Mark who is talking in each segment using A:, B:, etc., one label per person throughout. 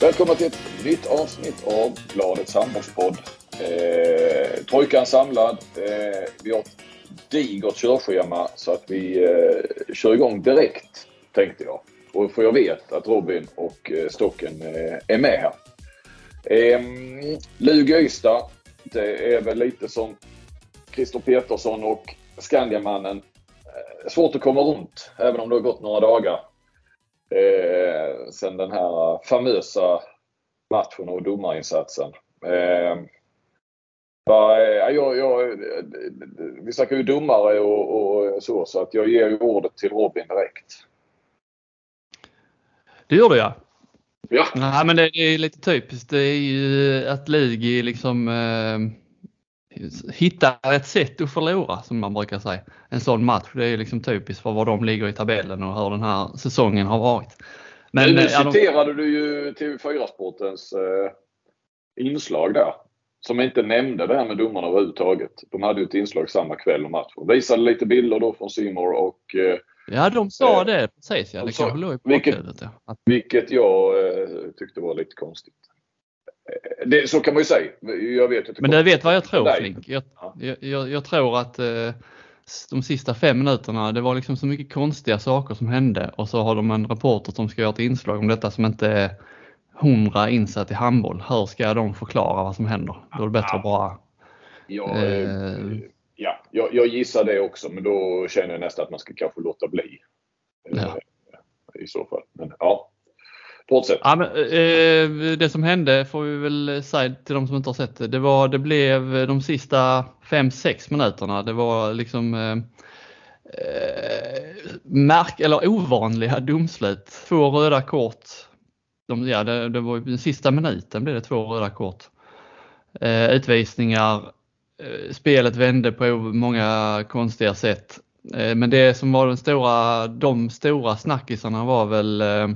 A: Välkomna till ett nytt avsnitt av Bladets handbollspodd. Eh, trojkan samlad. Eh, vi har ett digert körschema så att vi eh, kör igång direkt tänkte jag. Och för jag vet att Robin och eh, Stocken eh, är med här. Eh, Lugi Ystad. Det är väl lite som Christer Petersson och Skandiamannen. Eh, svårt att komma runt även om det har gått några dagar eh, sen den här famösa matchen och domarinsatsen. Eh, jag, jag, vi snackar ju domare och, och, så, så att jag ger ju ordet till Robin direkt.
B: Det gör du ja.
A: Ja.
B: Nej, men det är lite typiskt. Det är ju att Lugi liksom eh, hittar ett sätt att förlora som man brukar säga. En sån match. Det är liksom typiskt för var de ligger i tabellen och hur den här säsongen har varit.
A: Men, nu ja, citerade de... du ju TV4-sportens eh, inslag där. Som inte nämnde det här med domarna överhuvudtaget. De hade ju ett inslag samma kväll om matchen. Visade lite bilder då från Simor och eh,
B: Ja, de sa eh, det precis. Ja. Det kanske låg i
A: vilket, ja. vilket jag eh, tyckte var lite konstigt. Eh, det, så kan man ju säga. Jag vet
B: Men du vet vad jag tror Flink? Jag, jag, jag, jag tror att eh, de sista fem minuterna, det var liksom så mycket konstiga saker som hände och så har de en reporter som ska göra ett inslag om detta som inte är hundra insatt i handboll. Hur ska de förklara vad som händer? Då är det bättre att bara...
A: Ja, eh, ja jag, jag, gissar det också men då känner jag nästan att man ska kanske låta bli. Ja. I så fall. Men ja.
B: Ja, men, eh, det som hände får vi väl säga till de som inte har sett det. Det, var, det blev de sista 5-6 minuterna. Det var liksom eh, eh, märk eller ovanliga domslut. Två röda kort. De, ja, det, det var den sista minuten blev det två röda kort. Eh, utvisningar. Eh, spelet vände på många konstiga sätt. Eh, men det som var den stora, de stora snackisarna var väl eh,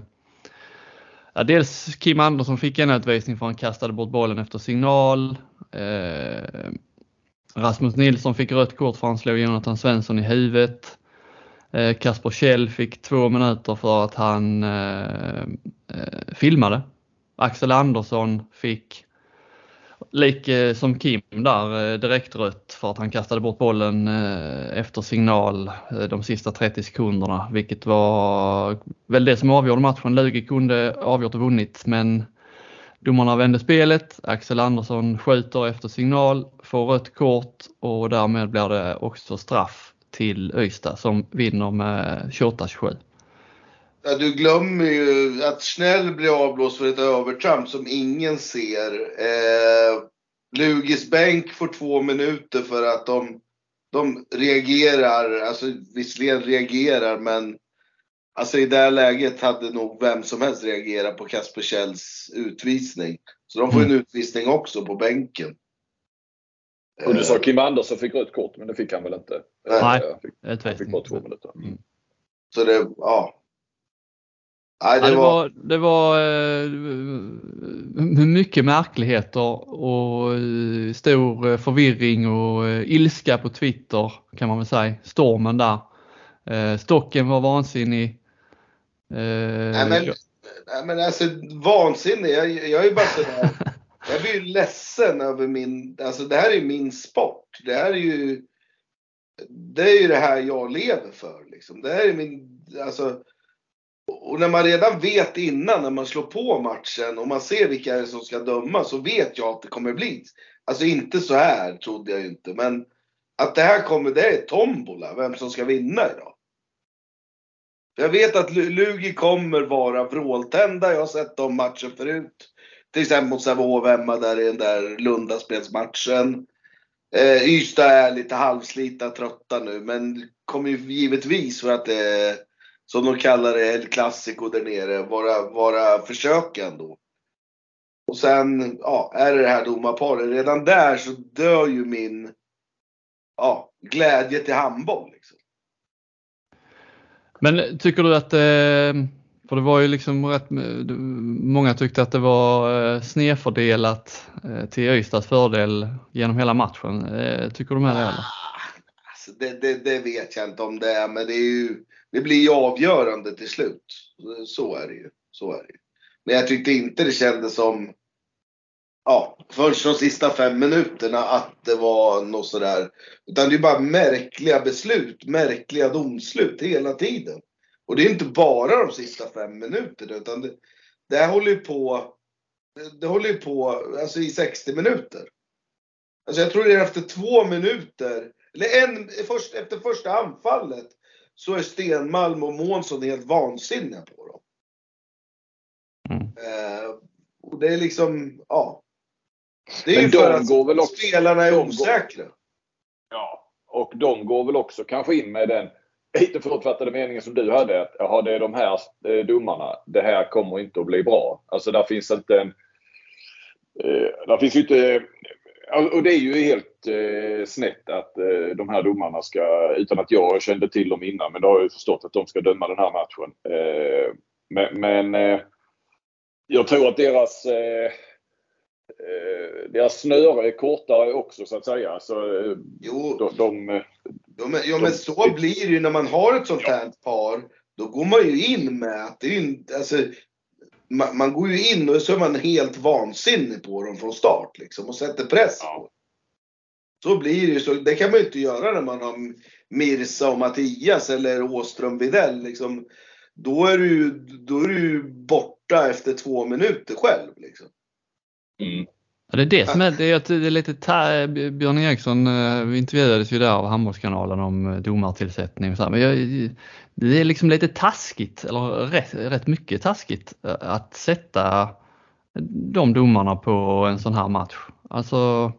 B: Ja, dels Kim Andersson fick en utvisning för han kastade bort bollen efter signal. Eh, Rasmus Nilsson fick rött kort för han slog Jonathan Svensson i huvudet. Eh, Kasper Kjell fick två minuter för att han eh, eh filmade. Axel Andersson fick lik eh, som Kim där, eh, direkt rött för att han kastade bort bollen eh, efter signal de sista 30 sekunderna, vilket var väl det som avgjorde matchen. Lugi kunde avgjort och vunnit, men domarna vände spelet. Axel Andersson skjuter efter signal, får rött kort och därmed blir det också straff till Ystad som vinner med 28-27.
C: Ja, du glömmer ju att Snäll blir avblåst för ett övertramp som ingen ser. Eh, Lugis bänk får två minuter för att de, de reagerar, alltså visserligen reagerar men alltså i det här läget hade nog vem som helst reagerat på Kasper Kjells utvisning. Så de får en mm. utvisning också på bänken.
A: Och du sa Kim Andersson fick rött kort men det fick han väl inte?
B: Nej,
A: han fick, han fick bara två minuter. Mm.
C: Så det, ja.
B: Nej, det, ja, det, var, det var eh, mycket märkligheter och eh, stor eh, förvirring och ilska på Twitter kan man väl säga. Stormen där. Stocken var vansinnig.
C: Nej men, nej, men alltså vansinnig, jag, jag är bara sådär. jag blir ju ledsen över min, alltså det här är ju min sport. Det här är ju, det är ju det här jag lever för liksom. Det här är min, alltså och när man redan vet innan när man slår på matchen och man ser vilka det är som ska döma så vet jag att det kommer bli. Alltså inte så här trodde jag ju inte men att det här kommer, det är tombola vem som ska vinna idag. Jag vet att Lugi kommer vara vråltända. Jag har sett de matcher förut. Till exempel mot Sävehof hemma där i den där Lundaspelsmatchen. Eh, Ystad är lite halvslita, trötta nu men kommer ju givetvis för att det är som de kallar det, El Clasico där nere, vara, vara försöken då. Och sen, ja, är det det här domarparet. Redan där så dör ju min ja, glädje till handboll. Liksom.
B: Men tycker du att, eh, för det var ju liksom rätt, många tyckte att det var eh, snedfördelat eh, till Ystads fördel genom hela matchen. Tycker du med det eller? Ah,
C: alltså det, det, det vet jag inte om det är, men det är ju det blir ju avgörande till slut. Så är det ju. Så är det ju. Men jag tyckte inte det kändes som, ja, först de sista fem minuterna att det var något sådär. Utan det är bara märkliga beslut, märkliga domslut hela tiden. Och det är inte bara de sista fem minuterna utan det, det här håller ju på, det, det håller ju på alltså i 60 minuter. Alltså jag tror det är efter två minuter, eller en, först, efter första anfallet, så är Stenmalm och Månsson helt vansinniga på dem. Mm. Eh, och det är liksom, ja. Det är Men ju för att går väl också, spelarna är osäkra.
A: Går, ja, och de går väl också kanske in med den lite förutfattade meningen som du hade. Att jaha, det är de här eh, domarna. Det här kommer inte att bli bra. Alltså där finns inte en... Eh, där finns ju inte och det är ju helt eh, snett att eh, de här domarna ska, utan att jag kände till dem innan, men då har jag förstått att de ska döma den här matchen. Eh, men, men eh, jag tror att deras eh, eh, deras snöre är kortare också så att säga. Så,
C: jo, de, de, de, ja, men så blir det ju när man har ett sånt här par. Då går man ju in med att det är ju alltså, man, man, går ju in och så är man helt vansinnig på dem från start liksom och sätter press på dem. Så blir det ju så. Det kan man ju inte göra när man har Mirsa och Mattias eller Åström Videll liksom. Då är du, då är du borta efter två minuter själv liksom.
B: Mm. Ja, det är det som är, det är, det är lite, ta, Björn Eriksson uh, intervjuades ju där av Handbollskanalen om uh, domartillsättning så men jag, det är liksom lite taskigt, eller rätt, rätt mycket taskigt, uh, att sätta de domarna på en sån här match. Alltså,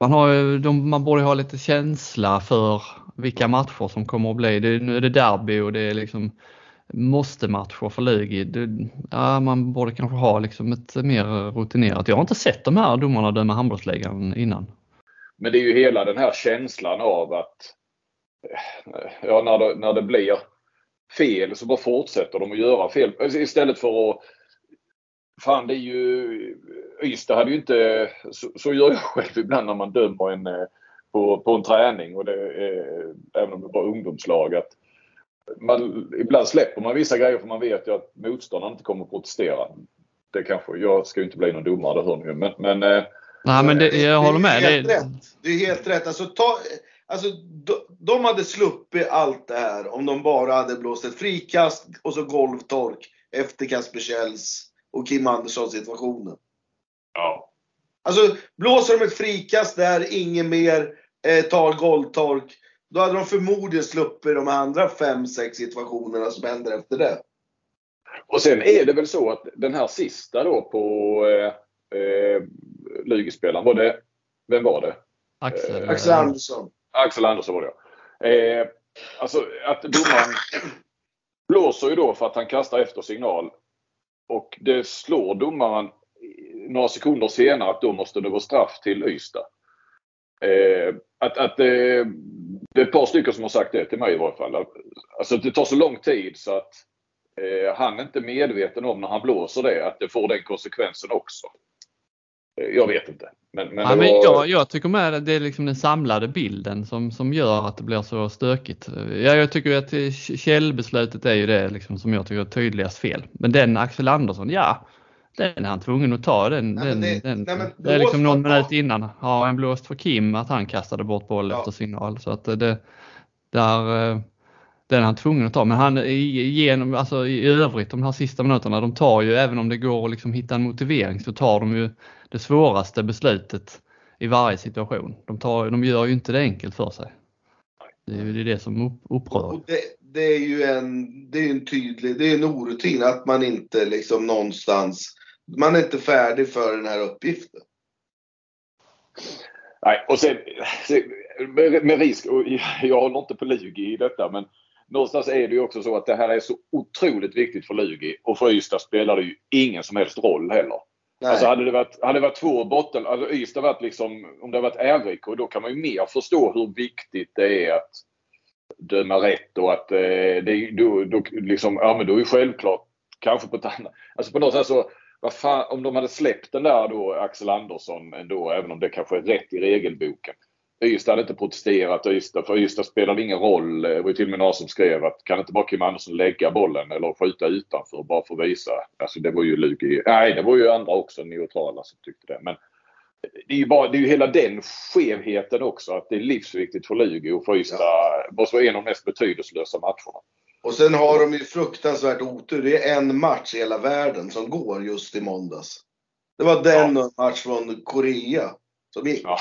B: man, har, de, man borde ha lite känsla för vilka matcher som kommer att bli. Det, nu är det derby och det är liksom måste-matcher för Lugi. ja, man borde kanske ha liksom ett mer rutinerat. Jag har inte sett de här domarna döma handbollsligan innan.
A: Men det är ju hela den här känslan av att ja, när, det, när det blir fel så bara fortsätter de att göra fel. Istället för att Fan det är ju Ystad hade ju inte så, så gör jag själv ibland när man dömer en eh, på, på en träning och det är, även om det var ungdomslag att man, ibland släpper man vissa grejer för man vet ju att motståndaren inte kommer att protestera. Det kanske, jag ska ju inte bli någon domare, det hör ni men, men
B: eh, Nej men det, jag håller med.
C: Det är helt, det... Rätt. Det är helt rätt. Alltså, ta, alltså, de, de hade sluppit allt det här om de bara hade blåst ett frikast och så golvtork efter Kasper Kjells och Kim Andersson situationen.
A: Ja.
C: Alltså blåser de ett frikast där, ingen mer eh, tar golvtork då hade de förmodligen sluppit de andra fem, sex situationerna som händer efter det.
A: Och sen är det väl så att den här sista då på eh, eh, Lygespelaren, var det, vem var det?
C: Axel, eh, Axel Andersson.
A: Axel Andersson var det eh, Alltså att domaren blåser ju då för att han kastar efter signal. Och det slår domaren några sekunder senare att då måste det vara straff till Ystad. Eh, att, att eh, det är ett par stycken som har sagt det till mig i varje fall. Alltså det tar så lång tid så att eh, han är inte medveten om när han blåser det att det får den konsekvensen också. Eh, jag vet inte. Men, men,
B: ja, men var... jag, jag, tycker med att det är liksom den samlade bilden som, som gör att det blir så stökigt. Ja, jag tycker att källbeslutet är ju det liksom som jag tycker är tydligast fel. Men den Axel Andersson, ja den är han tvungen att ta. Den, nej, den, det, den, nej, det är liksom någon minut innan har han blåst för Kim att han kastade bort boll ja. efter signal. Så att det, där, eh, den är han tvungen att ta. Men han genom, alltså i övrigt de här sista minuterna, de tar ju även om det går att liksom hitta en motivering så tar de ju det svåraste beslutet i varje situation. De, tar, de gör ju inte det enkelt för sig. Det är ju det som upprör.
C: Det, det, är ju en, det är en tydlig, det är en orutin att man inte liksom någonstans man är inte färdig för den här uppgiften.
A: Nej, och sen med, med risk, och jag håller inte på Lugi i detta, men någonstans är det ju också så att det här är så otroligt viktigt för Lugi och för Ystad spelar det ju ingen som helst roll heller. Nej. Alltså hade det varit, hade det varit två botten, alltså Ystad varit liksom, om det varit RIK då kan man ju mer förstå hur viktigt det är att döma rätt och att eh, det då, då liksom, ja men då är det självklart kanske på ett annat, alltså på något sätt så vad fan, om de hade släppt den där då Axel Andersson ändå, även om det kanske är rätt i regelboken. Ystad hade inte protesterat. Ystad, för Ystad spelade ingen roll. Det var ju till och med någon som skrev att kan inte bara Kim Andersson lägga bollen eller skjuta utanför bara för att visa. Alltså det var ju Lugi. Nej, det var ju andra också neutrala som tyckte det. Men det är ju bara, det är ju hela den skevheten också. Att det är livsviktigt för Lugi och för Ystad. Ja. måste vara en av de mest betydelselösa matcherna.
C: Och sen har de ju fruktansvärt otur. Det är en match i hela världen som går just i måndags. Det var den ja. match från Korea som gick.
A: Ja.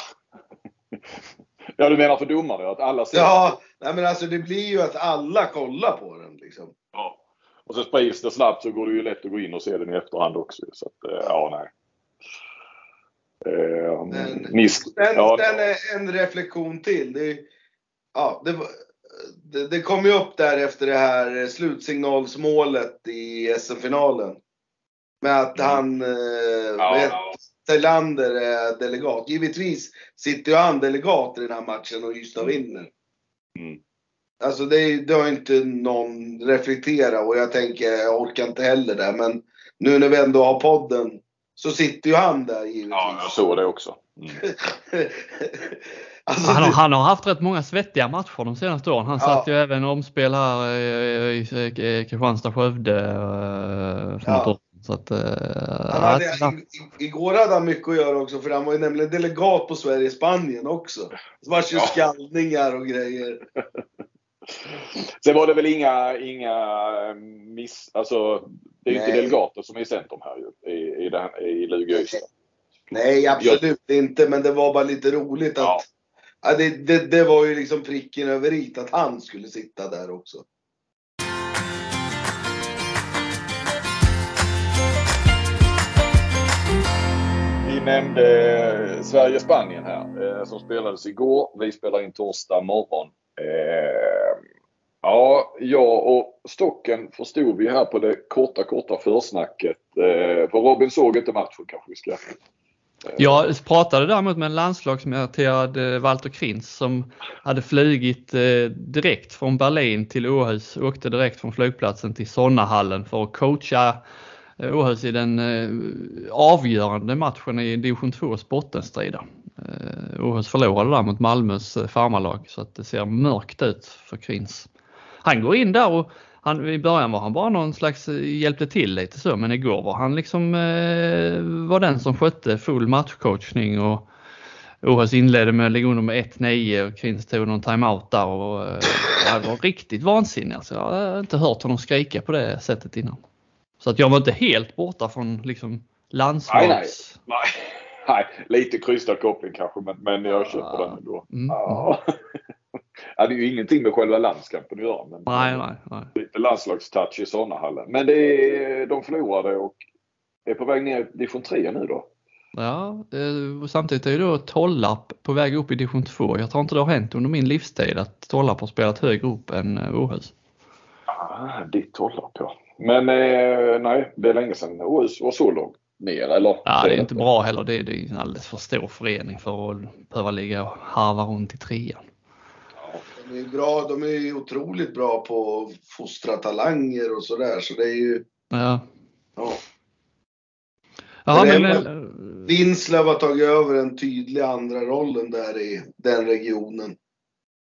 A: ja, du menar för domare? Att alla
C: ser Ja, nej men alltså det blir ju att alla kollar på den liksom.
A: Ja. Och så sprids det snabbt så går det ju lätt att gå in och se den i efterhand också. Så att, eh, ja, nej.
C: Eh, sen, ja. sen en reflektion till. Det, ja, det, det, det kom ju upp där efter det här slutsignalsmålet i SM-finalen. Med att mm. han, eh, ja, Thailander är delegat. Givetvis sitter ju han delegat i den här matchen och Ystad mm. vinner. Mm. Alltså det, det har inte någon reflekterat och jag tänker, jag orkar inte heller det. Men nu när vi ändå har podden så sitter ju han där givetvis.
A: Ja, jag såg det också. Mm.
B: alltså, han, har, han, har, haft rätt många svettiga matcher de senaste åren. Han ja. satt ju även omspel här i Kristianstad-Skövde för ja. något år så att,
C: hade, i, igår hade han mycket att göra också för han var ju nämligen delegat på Sverige-Spanien också. Det var ju ja. skallningar och grejer.
A: Sen var det väl inga, inga miss... Alltså, det är ju inte delegater som är i centrum här ju, i, i, den, i Lugi
C: Nej, absolut Jag... inte. Men det var bara lite roligt att... Ja ja det, det, det, var ju liksom pricken över i att han skulle sitta där också.
A: nämnde eh, Sverige-Spanien här eh, som spelades igår. Vi spelar in torsdag morgon. Eh, ja, jag och Stocken förstod vi här på det korta, korta försnacket. För Robin såg inte matchen kanske vi ska
B: jag pratade däremot med en landslagsmeriterad eh, Walter Krins som hade flugit eh, direkt från Berlin till Åhus, åkte direkt från flygplatsen till Sonnahallen för att coacha eh, Åhus i den avgörande matchen i division 2 bottenstrida. Åhus förlorade där mot Malmös farmarlag så att det ser mörkt ut för Krins. Han går in där och han, i början var han bara någon slags hjälpte till lite så men igår var han liksom eh, var den som skötte full matchcoachning och Åhus inledde med att ligga under med 1-9 och Krins tog någon timeout där och eh, det var riktigt vansinnig. Alltså, jag har inte hört honom skrika på det sättet innan. Så att jag var inte helt borta från liksom landslags...
A: Nej, nej. nej. nej lite krystad koppling kanske men, men jag köper den ändå. Mm. Ja. Det är ju ingenting med själva landskampen att göra. Men
B: nej, nej, nej.
A: Lite landslagstouch i sådana hallen. Men det är, de förlorade och är på väg ner i division 3 nu då.
B: Ja, det, samtidigt är ju då Tollarp på väg upp i division 2. Jag tror inte det har hänt under min livstid att Tollarp har spelat högre upp än Åhus.
A: Ah, ditt Tollarp ja. Men eh, nej, det är länge sedan OS var så långt ner. Eller?
B: Ja, det är inte bra heller. Det är, det är en alldeles för stor förening för att behöva ligga och harva runt i trean.
C: De är bra. De är otroligt bra på att fostra talanger och sådär. Så det är ju...
B: Ja.
C: ja. Ja, men, men, Vinslöv har tagit över en tydlig andra rollen där i den regionen.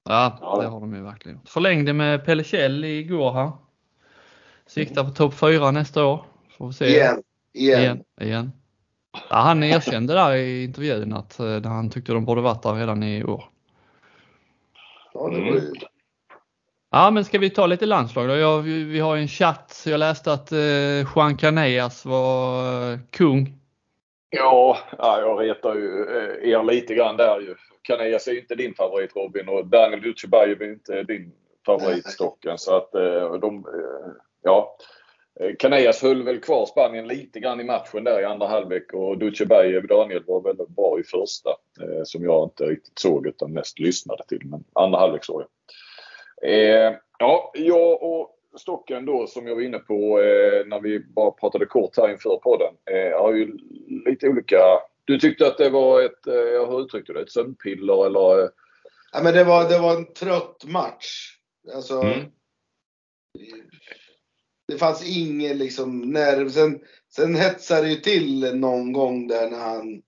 B: Ja, det har de ju verkligen. Förlängde med Pelle Kjell igår här. Siktar på topp 4 nästa år. Får vi se.
C: Igen. Igen.
B: Igen. Igen. Ja, han erkände där i intervjun att eh, han tyckte de borde varit där redan i år.
C: Ja, det var ju... Mm.
B: Ja, men ska vi ta lite landslag då? Jag, vi har en chatt. Jag läste att eh, Juan Caneas var eh, kung.
A: Ja, jag retar ju eh, er lite grann där ju. Caneas är ju inte din favorit Robin och Daniel Dutjebajev är inte din favorit Stocken. Så att eh, de, ja, Canellas höll väl kvar Spanien lite grann i matchen där i andra halvlek och Dutjebajev Daniel var väldigt bra i första eh, som jag inte riktigt såg utan mest lyssnade till. Men andra halvlek såg jag. Eh, ja, jag och Stocken då som jag var inne på eh, när vi bara pratade kort här inför podden eh, har ju lite olika... Du tyckte att det var ett, eh, hur uttryckte du det, ett sömnpiller eller? Eh?
C: Ja men det var, det var en trött match. Alltså, mm det fanns ingen liksom nerv. Sen, sen hetsade det ju till någon gång där när han,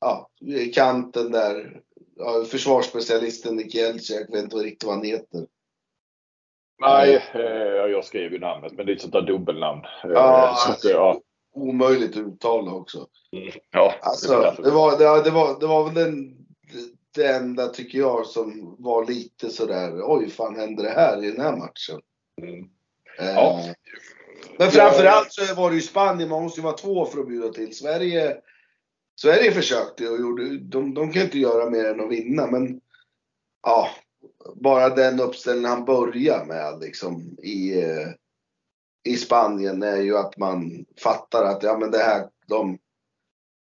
C: ja, kanten där. ja, försvarsspecialisten Nick Jeltsi, jag vet inte riktigt vad han heter.
A: Nej, eh, jag skrev ju namnet, men det är ett sånt där dubbelnamn. Eh,
C: Ja,
A: så att, ja.
C: Omöjligt att uttala också.
A: Mm, ja,
C: Alltså,
A: det därför.
C: det var, det, var, det var väl den, det enda, tycker jag, som var lite sådär, oj, fan hände det här i den här matchen?
A: Mm. Ja.
C: Eh, men framförallt så var det ju Spanien, man måste ju vara två för att bjuda till. Sverige, Sverige försökte och gjorde, de, de kan inte göra mer än att vinna, men ja, bara den uppställningen han börjar med liksom i, eh, i Spanien är ju att man fattar att ja men det här, de,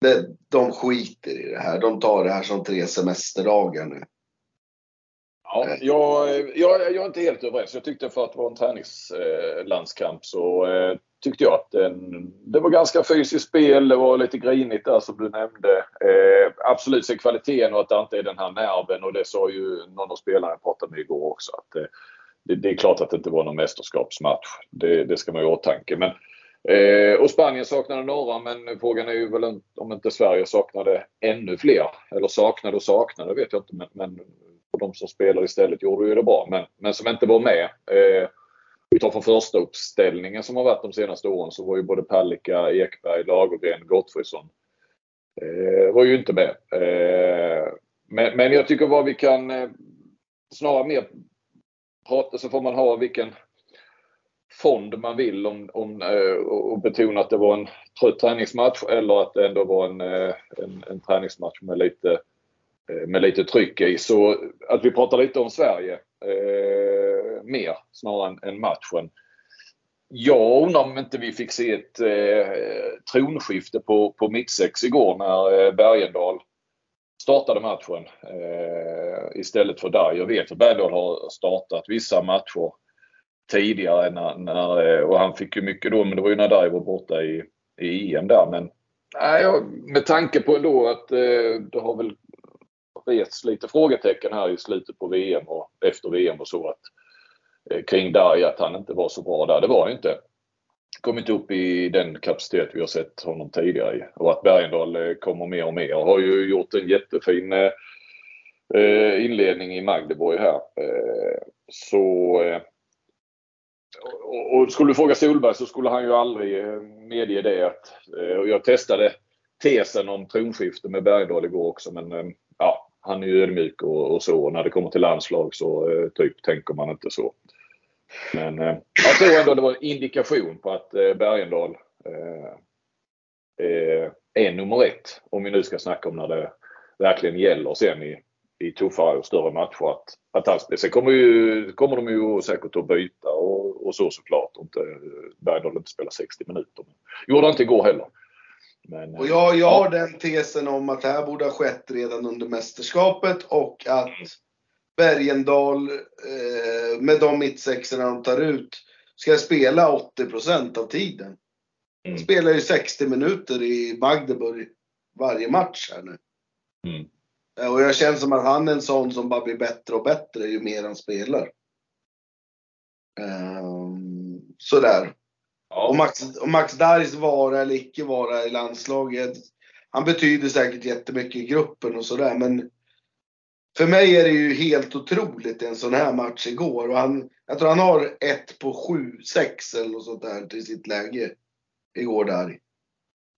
C: det, de skiter i det här. De tar det här som tre semesterdagar nu.
A: Ja, jag, jag, jag är inte helt överens. Jag tyckte för att det var en träningslandskamp så eh, tyckte jag att den, det var ganska fysiskt spel. Det var lite grinigt där som du nämnde. Eh, absolut sen kvaliteten och att det inte är den här nerven och det sa ju någon av spelarna jag pratade med igår också. Att eh, det, det är klart att det inte var någon mästerskapsmatch. Det, det ska man ha i åtanke. Men, eh, och Spanien saknade några men frågan är ju väl om inte Sverige saknade ännu fler. Eller saknade och saknade vet jag inte. Men, men och de som spelar istället gjorde ju det bra. Men, men som inte var med. Eh, vi tar från första uppställningen som har varit de senaste åren så var ju både Palicka, Ekberg, Lagergren, Gottfridsson. Eh, var ju inte med. Eh, men, men jag tycker vad vi kan eh, snarare mer prata så får man ha vilken fond man vill om, om, eh, och betona att det var en trött träningsmatch eller att det ändå var en, eh, en, en träningsmatch med lite, Eh, med lite tryck i. Så att vi pratar lite om Sverige eh, mer snarare än, än matchen. Jag undrar om inte vi fick se ett eh, tronskifte på, på mittsex igår när eh, Bergendahl startade matchen eh, istället för där. Jag vet att Bergendahl har startat vissa matcher tidigare när, när, eh, och han fick ju mycket då, men det var ju när Darj var borta i, i EM där. Men nej, med tanke på ändå att eh, det har väl rests lite frågetecken här i slutet på VM och efter VM och så att eh, kring Darj att han inte var så bra där. Det var han inte. Kom inte upp i den kapacitet vi har sett honom tidigare i. Och att Bergendahl eh, kommer mer och mer. Har ju gjort en jättefin eh, eh inledning i Magdeborg här. Eh, så eh, och, och skulle du fråga Solberg så skulle han ju aldrig medge det. Att, eh, och jag testade tesen om tronskifte med Bergendahl igår också men eh, ja, han är ju ödmjuk och, och så. Och när det kommer till landslag så eh, typ tänker man inte så. Men eh, jag tror ändå det var en indikation på att eh, Bergendahl eh, eh, är nummer ett. Om vi nu ska snacka om när det verkligen gäller sen i, i tuffare och större matcher. Att, att han, sen kommer, ju, kommer de ju säkert att byta och, och så såklart. Och inte, eh, Bergendahl inte spela 60 minuter. Gjorde han inte igår heller. Men,
C: Och jag, jag har den tesen om att det här borde ha skett redan under mästerskapet och att Bergendal eh, med de mittsexorna de tar ut ska spela 80 av tiden.
A: Mm.
C: spelar ju 60 minuter i Magdeburg varje match här nu.
A: Mm.
C: Eh, Och jag känner som att han är en sån som bara blir bättre och bättre ju mer han spelar. Ehm, sådär. Och Max, och Max Darrs vara eller icke vara i landslaget. Han betyder säkert jättemycket i gruppen och sådär men för mig är det ju helt otroligt en sån här match igår. Och han, jag tror han har ett på sju, sex eller något sånt där till sitt läge igår där.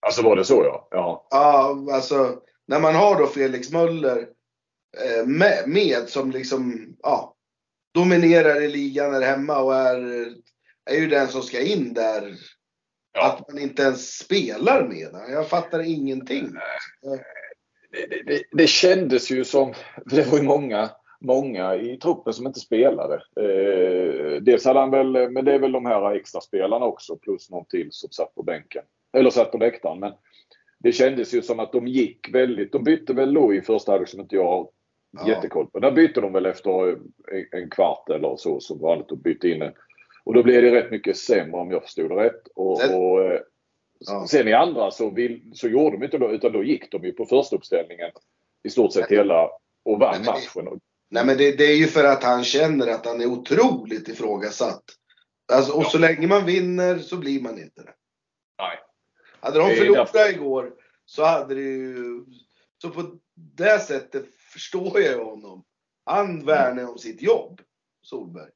A: alltså var det så ja. ja.
C: Ja, alltså när man har då Felix Möller eh, med, med som liksom, ja, dominerar i ligan här hemma och är, är ju den som ska in där.
A: Ja.
C: Att man inte ens spelar med den. Jag fattar ingenting.
A: det, det- det, det kändes ju som, för det var ju många, många i truppen som inte spelade. Eh, dels hade han väl, men det är väl de här extra spelarna också plus någon till som satt på bänken. Eller satt på läktaren. Men det kändes ju som att de gick väldigt, de bytte väl då i första halvlek som inte jag har
C: Ja.
A: jättekoll på. Där bytte de väl efter en, en kvart eller så som vanligt och bytte in en. Och då blev det rätt mycket sämre om jag förstod det rätt. Och,
C: Sen-
A: och, eh,
C: Ja.
A: Sen i andra så, vill, så gjorde de inte det utan då gick de ju på första uppställningen i stort sett hela och vann
C: Nej,
A: matchen.
C: Nej men det, det är ju för att han känner att han är otroligt ifrågasatt. Alltså, och
A: Ja.
C: så länge man vinner så blir man inte det.
A: Nej.
C: Hade de förlorat
A: därför-
C: igår så hade det ju... Så på det sättet förstår jag honom. Han värnar om sitt jobb, Solberg.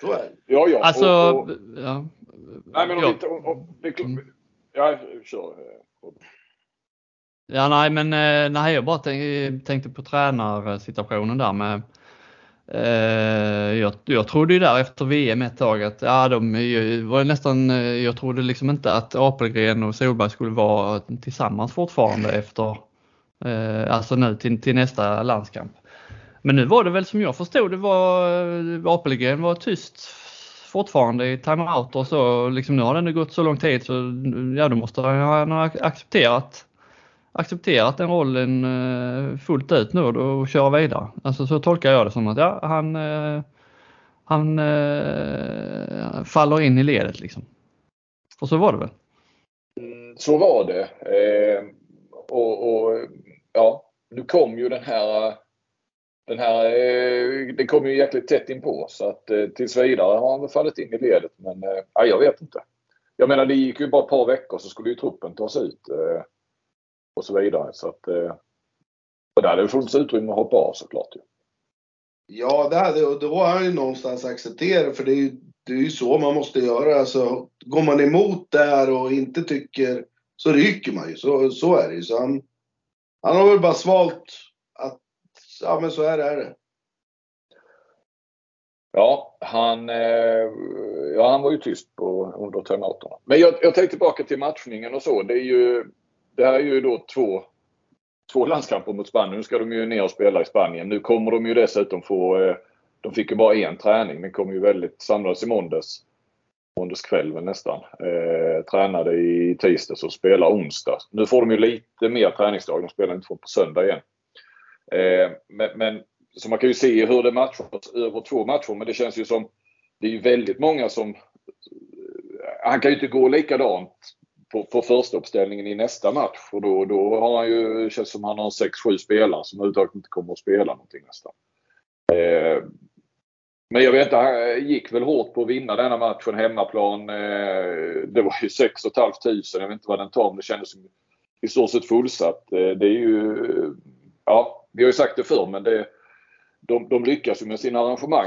C: Så är det.
A: Ja, ja.
B: Alltså,
A: och, och,
B: ja.
A: nej, men om
B: ja.
A: inte, det,
B: Mm.
A: ja, kör. eh,
B: Ja, nej, men eh, nej, jag bara tänk, tänkte på tränarsituationen där med eh, jag, jag trodde ju där efter VM ett tag att ja, de var nästan, jag trodde liksom inte att Apelgren och Solberg skulle vara tillsammans fortfarande efter, alltså nu till, till nästa landskamp. Men nu var det väl som jag förstod det var, eh, Apelgren var tyst fortfarande i timeout och så liksom nu har det ändå gått så lång tid så mm, ja, då måste han ha accepterat accepterat den rollen eh, fullt ut nu och då köra vidare. Alltså så tolkar jag det som att ja, han, eh, han faller in i ledet liksom. Och så var det väl.
A: Mm, så var det. Eh, och, och ja, nu kom ju den här den här, eh, den det kom ju jäkligt tätt inpå så att eh, tills vidare har han väl fallit in i ledet men eh, ja, jag vet inte. Jag menar det gick ju bara ett par veckor så skulle ju truppen tas ut och så vidare så att och där hade det funnits utrymme att hoppa av såklart. Ju.
C: Ja, det hade, och då har han ju någonstans accepterat för det är ju, det är ju så man måste göra. Alltså, går man emot där och inte tycker så ryker man ju. Så, så är det ju. Så han, han har väl bara svalt ja, men så här är det.
A: Ja, han, eh, ja, han var ju tyst på, under timeouterna. Men jag, jag tänkte tillbaka till matchningen och så. Det, är ju, det här är ju då två, två landskamper mot Spanien. Nu ska de ju ner och spela i Spanien. Nu kommer de ju dessutom få... Eh, de fick ju bara en träning. Den kom ju väldigt... Samlades i måndags. Måndags kväll nästan. Eh, tränade i tisdags och spelar onsdag. Nu får de ju lite mer träningsdag. De spelar inte från på söndag igen. Eh, men, men så man kan ju se hur det matchas över två matcher men det känns ju som det är ju väldigt många som eh, han kan ju inte gå likadant på, på första uppställningen i nästa match och då, då har han ju, det känns som han har 6-7 spelare som överhuvudtaget inte kommer att spela någonting nästan. Eh, men jag vet inte, han eh, gick väl hårt på att vinna denna matchen hemmaplan. Eh, det var ju 6 500. Jag vet inte vad den tar men det kändes som i stort sett fullsatt. Eh, det är ju, ja, vi har ju sagt det förr men det de, de lyckas ju med sina arrangemang.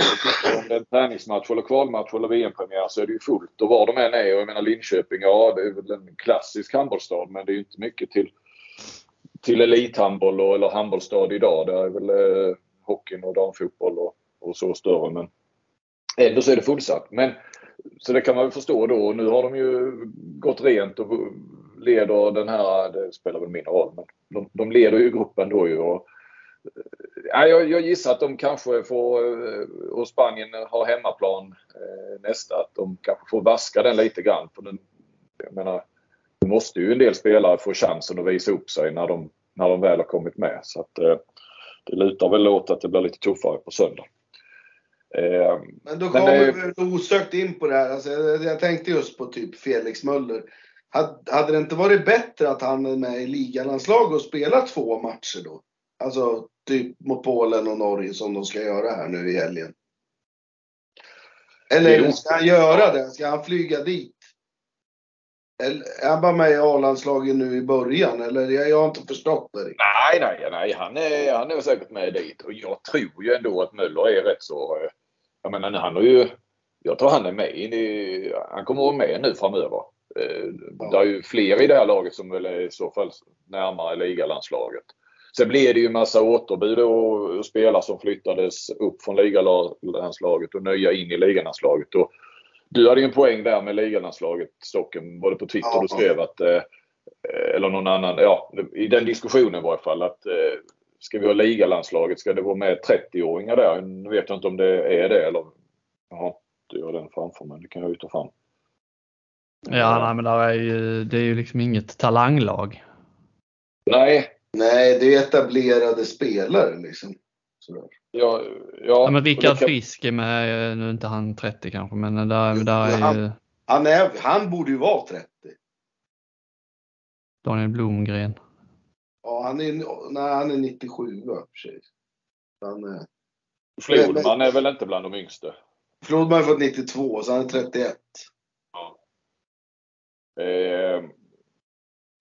A: Om det är en träningsmatch eller kvalmatch eller VM-premiär så är det ju fullt. Och var de än är. Och jag menar Linköping, ja det är väl en klassisk handbollsstad men det är ju inte mycket till, till elithandboll och, eller handbollsstad idag. Det är väl eh, hockeyn och damfotboll och, och så större. Men ändå så är det fullsatt. Men, så det kan man väl förstå då. Nu har de ju gått rent och leder den här, det spelar väl mindre roll, men de, de leder ju gruppen då ju. Och, Ja, jag, jag gissar att de kanske får, eh, och Spanien har hemmaplan eh, nästa, att de kanske får vaska den lite grann. För den, jag menar, nu måste ju en del spelare få chansen att visa upp sig när de, när de väl har kommit med. Så att, eh, det lutar väl åt att det blir lite tuffare på söndag. Eh,
C: Men då kommer
A: det-
C: vi osökt in på det här. Alltså, jag, tänkte just på typ Felix Möller. Hade, hade det inte varit bättre att han är med i ligalandslag och spelar två matcher då? Alltså typ mot Polen och Norge som de ska göra här nu i helgen. Eller ska han göra det? Ska han flyga dit? Eller är han bara med i A-landslaget nu i början? Eller jag, jag har inte förstått det riktigt.
A: Nej, nej, nej. Han är, han är säkert med dit. Och jag tror ju ändå att Möller är rätt så... eh, Jag menar, han har ju... Jag tror han är med in i... Han kommer vara med nu framöver. Eh, Det är ju fler i det här laget som väl är i så fall närmare ligalandslaget. Sen blev det ju massa återbud och, och spelare som flyttades upp från ligalandslaget och nya in i ligalandslaget. Och du hade ju en poäng där med ligalandslaget, Stocken, både på Twitter
C: Ja.
A: du skrev att eh, eller någon annan, ja i den diskussionen i varje fall att eh, ska vi ha ligalandslaget, ska det vara med 30-åringar där? Nu vet jag inte om det är det eller jag har den framför mig, det kan jag ju ta fram.
B: Ja, nej, men där är ju, det är ju liksom inget talanglag.
A: Nej,
C: Nej, det är etablerade spelare liksom. Sådär.
A: ja, ja,
B: Ja, men Rickard
A: kan-
B: Frisk är med, nu är inte han 30 kanske, men där, där är
C: han-
B: ju
C: Han, är, han borde ju vara 30.
B: Daniel Blomgren.
C: Ja, han är, nej, han är 97 va, för sig. Han är,
A: Flodman är väl inte bland de yngste?
C: Flodman har fått 92, så han är 31.
A: Eh,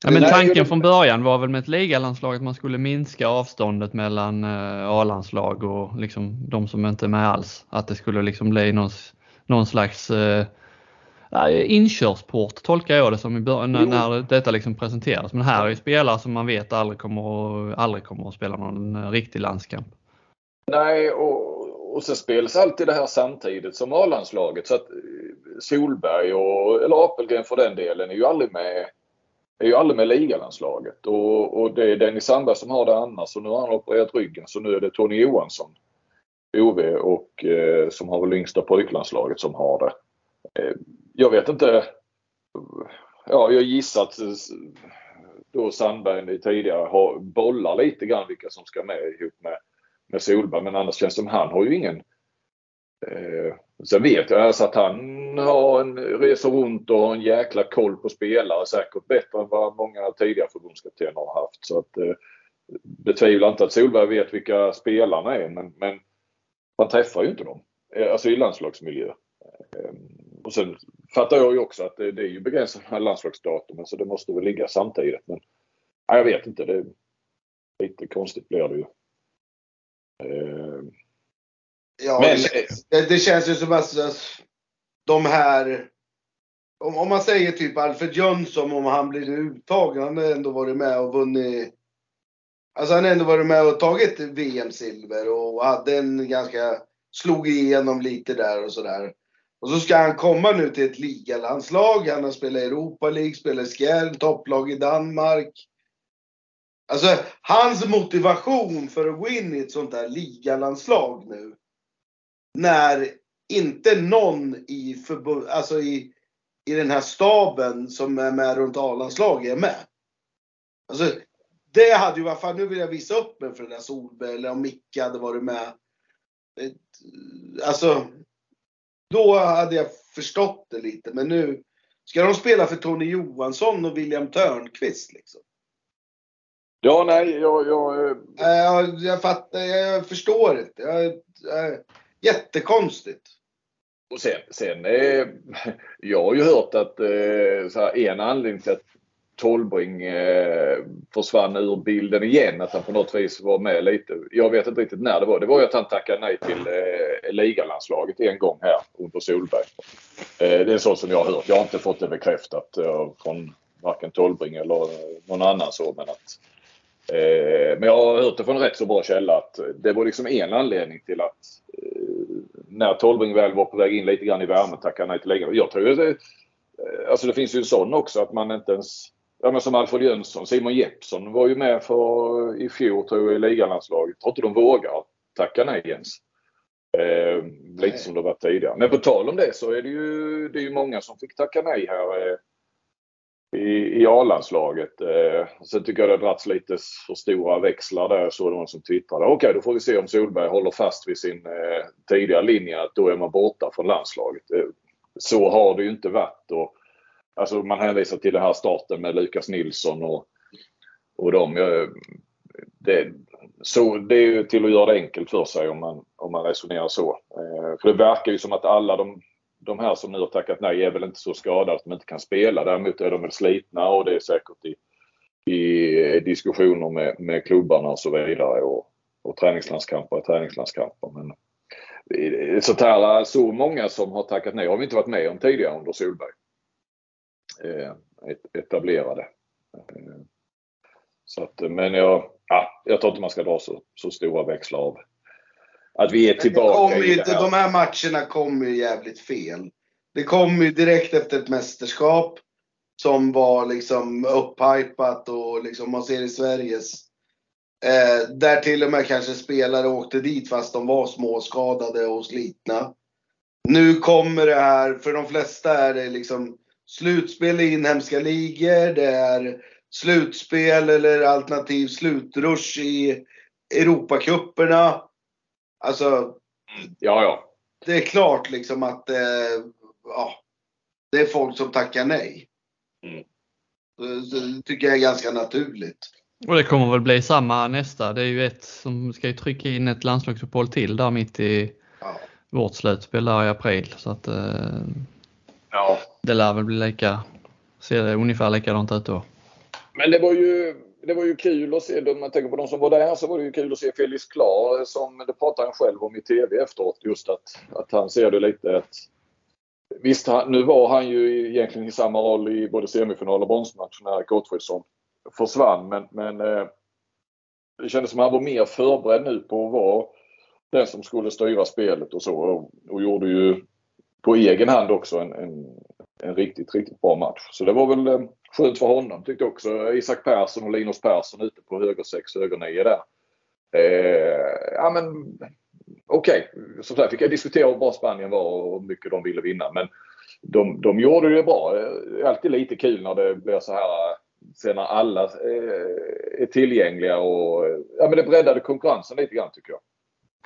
B: Ja, men tanken från början var väl med ett ligalandslag att man skulle minska avståndet mellan eh, A-landslag och liksom de som inte är med alls. Att det skulle liksom bli någon, någon slags eh, inkörsport tolkar jag det som i början när, när detta liksom presenteras. Men här är ju spelare som man vet aldrig kommer, aldrig kommer att spela någon eh, riktig landskamp.
A: Nej, och, och så spelas alltid det här samtidigt som A-landslaget. Så att Solberg och, eller Apelgren för den delen är ju aldrig med är ju aldrig med ligalandslaget och, och det är Dennis Sandberg som har det annars och nu har han opererat ryggen så nu är det Tony Johansson, OV och eh, som har väl yngsta pojklandslaget som har det. Eh, jag vet inte. Ja, jag gissar att eh, då Sandberg tidigare har bollar lite grann vilka som ska med ihop med, med Solberg men annars känns det som han har ju ingen Eh, sen vet jag alltså att han har en, reser runt och har en jäkla koll på spelare. Säkert bättre än vad många tidigare förbundskaptener har haft. Så att, eh, betvivlar inte att Solberg vet vilka spelarna är men, men man träffar ju inte dem. Eh, alltså i landslagsmiljö. Ehm, och sen fattar jag ju också att det, det är ju begränsat med landslagsdatumen så alltså det måste väl ligga samtidigt. Men jag vet inte. Det, lite konstigt blir det ju.
C: Ehm, Eh, Ja, Men, det, känns, det, det, känns ju som att de här om, om, man säger typ Alfred Jönsson, om han blir uttagen, han har ändå varit med och vunnit Alltså han har ändå varit med och tagit VM-silver och hade en ganska, slog igenom lite där och sådär. Och så ska han komma nu till ett ligalandslag. Han har spelat Europa League, spelat Skjell, topplag i Danmark. Alltså hans motivation för att gå in i ett sånt där ligalandslag nu när inte någon i, förbund, alltså i, i den här staben som är med runt A-landslag är med. Alltså, det hade ju varit, fan nu vill jag visa upp mig för den där Solberg eller om Micke hade varit med. Alltså, då hade jag förstått det lite men nu ska de spela för Tony Johansson och William Törnqvist liksom.
A: Ja, nej, jag... Jag,
C: jag, jag, jag fattar, jag förstår inte. Jag, jag, Jättekonstigt.
A: Och sen, sen eh, jag har ju hört att eh, så här, en anledning till att Tolbring eh, försvann ur bilden igen, att han på något vis var med lite. Jag vet inte riktigt när det var. Det var ju att han tackade nej till eh, ligalandslaget en gång här under Solberg. Eh, det är så som jag har hört. Jag har inte fått det bekräftat eh, från varken Tolbring eller eh, någon annan så men att men jag har hört det från en rätt så bra källa att det var liksom en anledning till att när Tolbring väl var på väg in lite grann i värmen tackade nej till längre. Jag tror att det, eh, alltså det finns ju en sån också att man inte ens Ja men som Alfred Jönsson, Simon Jeppsson var ju med för i fjol tror jag i ligalandslaget. Jag tror inte de vågar tacka nej ens. Eh, lite som det varit tidigare. Men på tal om det så är det ju, det är ju många som fick tacka nej här. I, i A-landslaget. Eh, sen tycker jag det har dragits lite för stora växlar där. Jag såg någon som twittrade. Okej, okay, då får vi se om Solberg håller fast vid sin eh, tidigare linje att då är man borta från landslaget. Eh, så har det ju inte varit. Och, alltså man hänvisar till den här starten med Lukas Nilsson och, och dem. Eh, det, så, det är ju till att göra det enkelt för sig om man, om man resonerar så. Eh, för det verkar ju som att alla de de här som nu har tackat nej är väl inte så skadade att de inte kan spela. Däremot är de väl slitna och det är säkert i, i diskussioner med, med klubbarna och så vidare. Och, och träningslandskamper är träningslandskamper. Men eh, sånt här, så många som har tackat nej har vi inte varit med om tidigare under Solberg. Eh, etablerade. Eh, så att, men jag, ja, jag tror inte man ska dra så, så stora växlar av att vi är tillbaka
C: i det här. De här matcherna kommer ju jävligt fel. Det kom ju direkt efter ett mästerskap som var liksom upphypat och liksom man ser i Sveriges. Eh, där till och med kanske spelare åkte dit fast de var småskadade och slitna. Nu kommer det här, för de flesta är det liksom slutspel i inhemska ligor, det är slutspel eller alternativ slutrush i Europacuperna. Alltså.
A: Ja, ja.
C: Det är klart liksom att eh, ja, det är folk som tackar nej. Mm. Det tycker jag är ganska naturligt.
B: Och det kommer väl bli samma nästa. Det är ju ett som ska ju trycka in ett landslagsuppehåll till där mitt i ja. vårt slutspel där i april. Så att eh, ja. det lär väl bli lika, ser det ungefär likadant ut då.
A: Men det var ju det var ju kul att se, om man tänker på de som var där, så var det ju kul att se Felix Klar som, det pratade han själv om i TV efteråt, just att, att han ser det lite att Visst, nu var han ju egentligen i samma roll i både semifinal och bronsmatch när Gottfridsson försvann. Men, men eh, det kändes som att han var mer förberedd nu på att vara den som skulle styra spelet och så. Och, och gjorde ju på egen hand också en, en, en, riktigt, riktigt bra match. Så det var väl eh, skönt för honom tyckte också. Isak Persson och Linus Persson ute på höger 6, höger 9 där. Eh, ja men okej, okay. som sagt vi kan diskutera hur bra Spanien var och hur mycket de ville vinna. Men de, de gjorde det bra. Det är alltid lite kul när det blir så här eh, sen när alla eh, är tillgängliga och ja men det breddade konkurrensen lite grann tycker jag.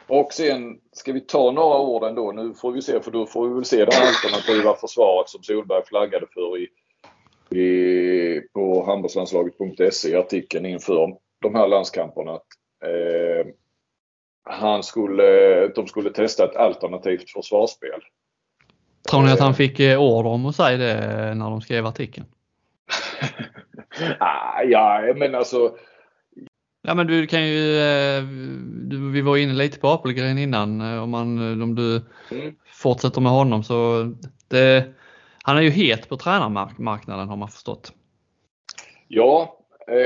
A: Och sen ska vi ta några ord ändå. Nu får vi se, för då får vi väl se det alternativa försvaret som Solberg flaggade för i, i, på handbollslandslaget.se i artikeln inför de här landskamperna. Att, eh, han skulle, de skulle testa ett alternativt försvarsspel.
B: Tror ni att han fick eh, order om att säga det när de skrev artikeln?
A: ah, ja, men alltså.
B: Ja men du kan ju, eh, du, vi var inne lite på Apelgren innan, eh, om, man, om du mm. fortsätter med honom så det, han är ju het på tränarmarknaden har man förstått.
A: Ja, eh,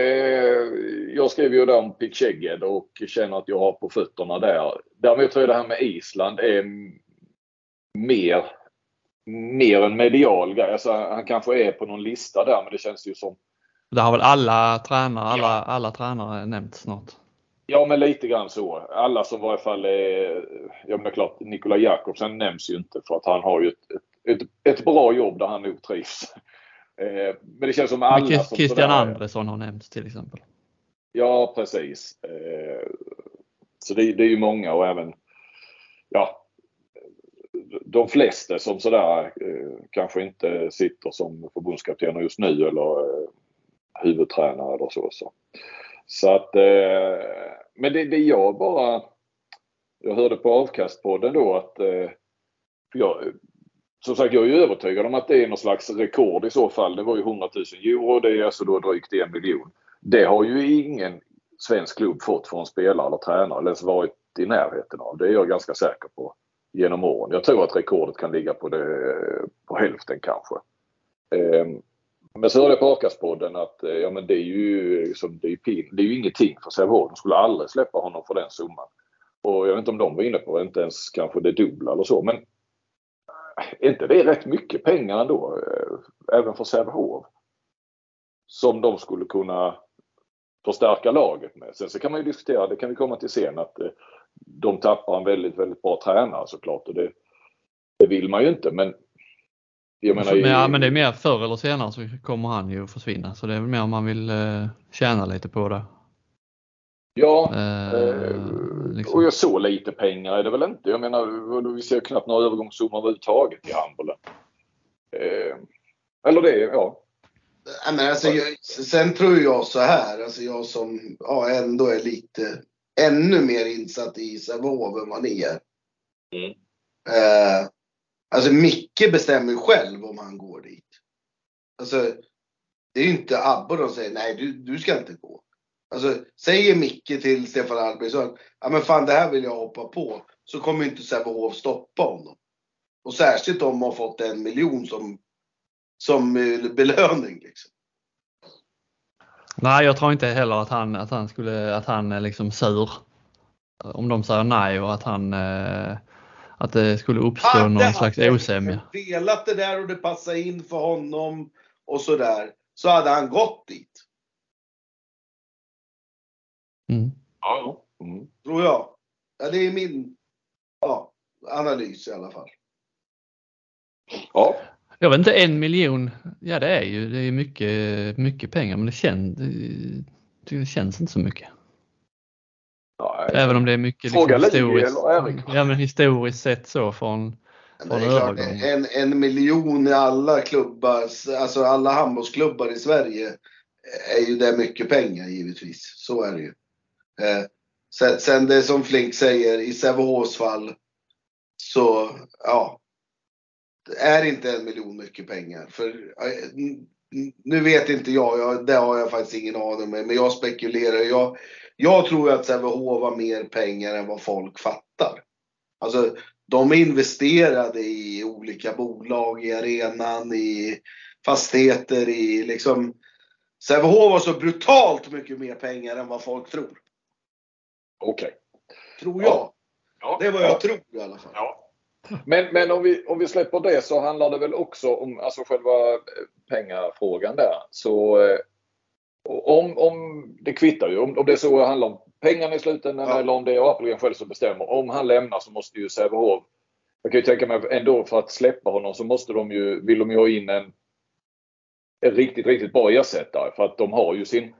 A: jag skrev ju där om Picheged och känner att jag har på fötterna där. Däremot tror jag det här med Island är mer mer en medial grej. Alltså, han kanske är på någon lista där men det känns ju som...
B: Det har väl alla tränare, alla, ja. alla tränare nämnt snart?
A: Ja men lite grann så. Alla som i varje fall är... Ja men klart, Nikola Jakobsen nämns ju inte för att han har ju ett, ett, ett, ett bra jobb där han nog trivs. Eh, men det känns som alla men
B: Christian sådär... Andresson har nämnts till exempel.
A: Ja precis. Eh, så det, det är ju många och även ja, de flesta som sådär eh, kanske inte sitter som förbundskaptener just nu eller huvudtränare eller så. Så, så att, men det, det jag bara, jag hörde på avkastpodden då att, jag, som sagt jag är ju övertygad om att det är någon slags rekord i så fall. Det var ju 100 000 euro, det är alltså då drygt en miljon. Det har ju ingen svensk klubb fått från spelare eller tränare eller ens varit i närheten av. Det är jag ganska säker på genom åren. Jag tror att rekordet kan ligga på, det, på hälften kanske. Ehm, men så hörde jag på Akaspodden att eh, ja, men det är ju, liksom, det är pin, det är ju ingenting för Sävehof. De skulle aldrig släppa honom för den summan. Och jag vet inte om de var inne på inte ens kanske det dubbla eller så. Men är inte det rätt mycket pengar ändå? Eh, även för Sävehof? Som de skulle kunna förstärka laget med. Sen så kan man ju diskutera, det kan vi komma till sen, att de tappar en väldigt, väldigt bra tränare såklart. Och det, det vill man ju inte men
B: jag menar, ja, men det är mer förr eller senare så kommer han ju försvinna så det är väl mer om man vill eh, tjäna lite på det.
A: Ja, eh, eh, liksom. och jag så lite pengar är det väl inte. Jag menar vi ser knappt några övergångssummor överhuvudtaget i handbollen. Eh, eller det, ja.
C: Men alltså, jag, sen tror jag så här, alltså jag som ja, ändå är lite ännu mer insatt i Sävehof än vad ni är. Mm. Eh, alltså Micke bestämmer ju själv om han går dit. Alltså, det är ju inte Abbe de säger nej du, du ska inte gå. Alltså säger Micke till Stefan Albertsson, ja men fan det här vill jag hoppa på. Så kommer inte Sävehof stoppa honom. Och särskilt om har fått en miljon som, som belöning liksom.
B: Nej, jag tror inte heller att han, att han skulle, att han är liksom sur. Om de säger nej och att han, eh, att det skulle uppstå hade någon slags osämja.
C: velat det där och det passade in för honom och sådär, så hade han gått dit.
A: Ja, mm.
C: Tror jag. Ja, det är min ja, analys i alla fall.
A: Ja.
B: Jag vet inte, en miljon, ja det är ju det är mycket, mycket pengar men det, kän, det känns inte så mycket. Nej, Även om det är mycket
A: liksom, historiskt,
B: ja, men historiskt sett så från, från
C: klart, en, en miljon i alla klubbar, alltså alla handbollsklubbar i Sverige är ju det mycket pengar givetvis. Så är det ju. Eh, sen, sen det som Flink säger, i Sävehofs fall så ja, det är inte en miljon mycket pengar. För eh, nu vet inte jag, jag, det har jag faktiskt ingen aning om, men jag spekulerar. Jag, jag tror att Sävehof har mer pengar än vad folk fattar. Alltså, de investerade i olika bolag, i arenan, i fastigheter, i liksom... Sävehof har så brutalt mycket mer pengar än vad folk tror.
A: Okej. Okay.
C: Tror jag. Ja. Det är vad jag ja. tror i alla fall. Ja.
A: Men, men om, vi, om vi släpper det så handlar det väl också om alltså själva eh, pengafrågan där. Så eh, om, om det kvittar ju. Om, om det är så det handlar om pengarna i slutändan ja. eller om det är Apelgren själv som bestämmer. Om han lämnar så måste ju Sävehof jag kan ju tänka mig ändå för att släppa honom så måste de ju, vill de ju ha in en, en riktigt, riktigt bra ersättare för att de har ju sin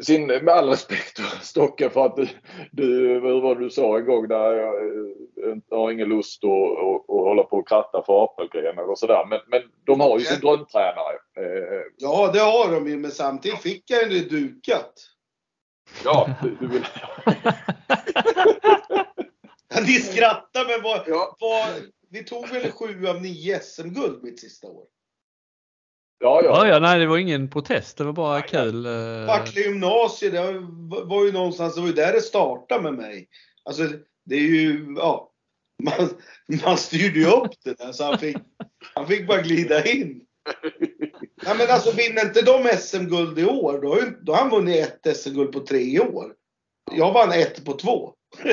A: sin, med all respekt Stocke för att du, du vad du sa en gång där jag, jag har ingen lust att, att, att hålla på och kratta för Apelgren och sådär. Men, men de har ju sin drömtränare.
C: Eh, ja det har de ju men samtidigt fick jag ju dukat.
A: Ja, du, du vill...
C: Ni skrattar men vad, ja. vad, vi tog väl sju av nio SM-guld mitt sista år.
B: Ja, ja. ja, nej det var ingen protest, det var bara nej, kul.
C: Facklig eh. gymnasiet, det var ju någonstans, det var ju där det startade med mig. Alltså det är ju, ja. Man, man styrde ju upp det där så han fick, han fick bara glida in. Nej men alltså vinner inte de SM-guld i år, då har, då har han vunnit ett SM-guld på tre år. Jag vann ett på två.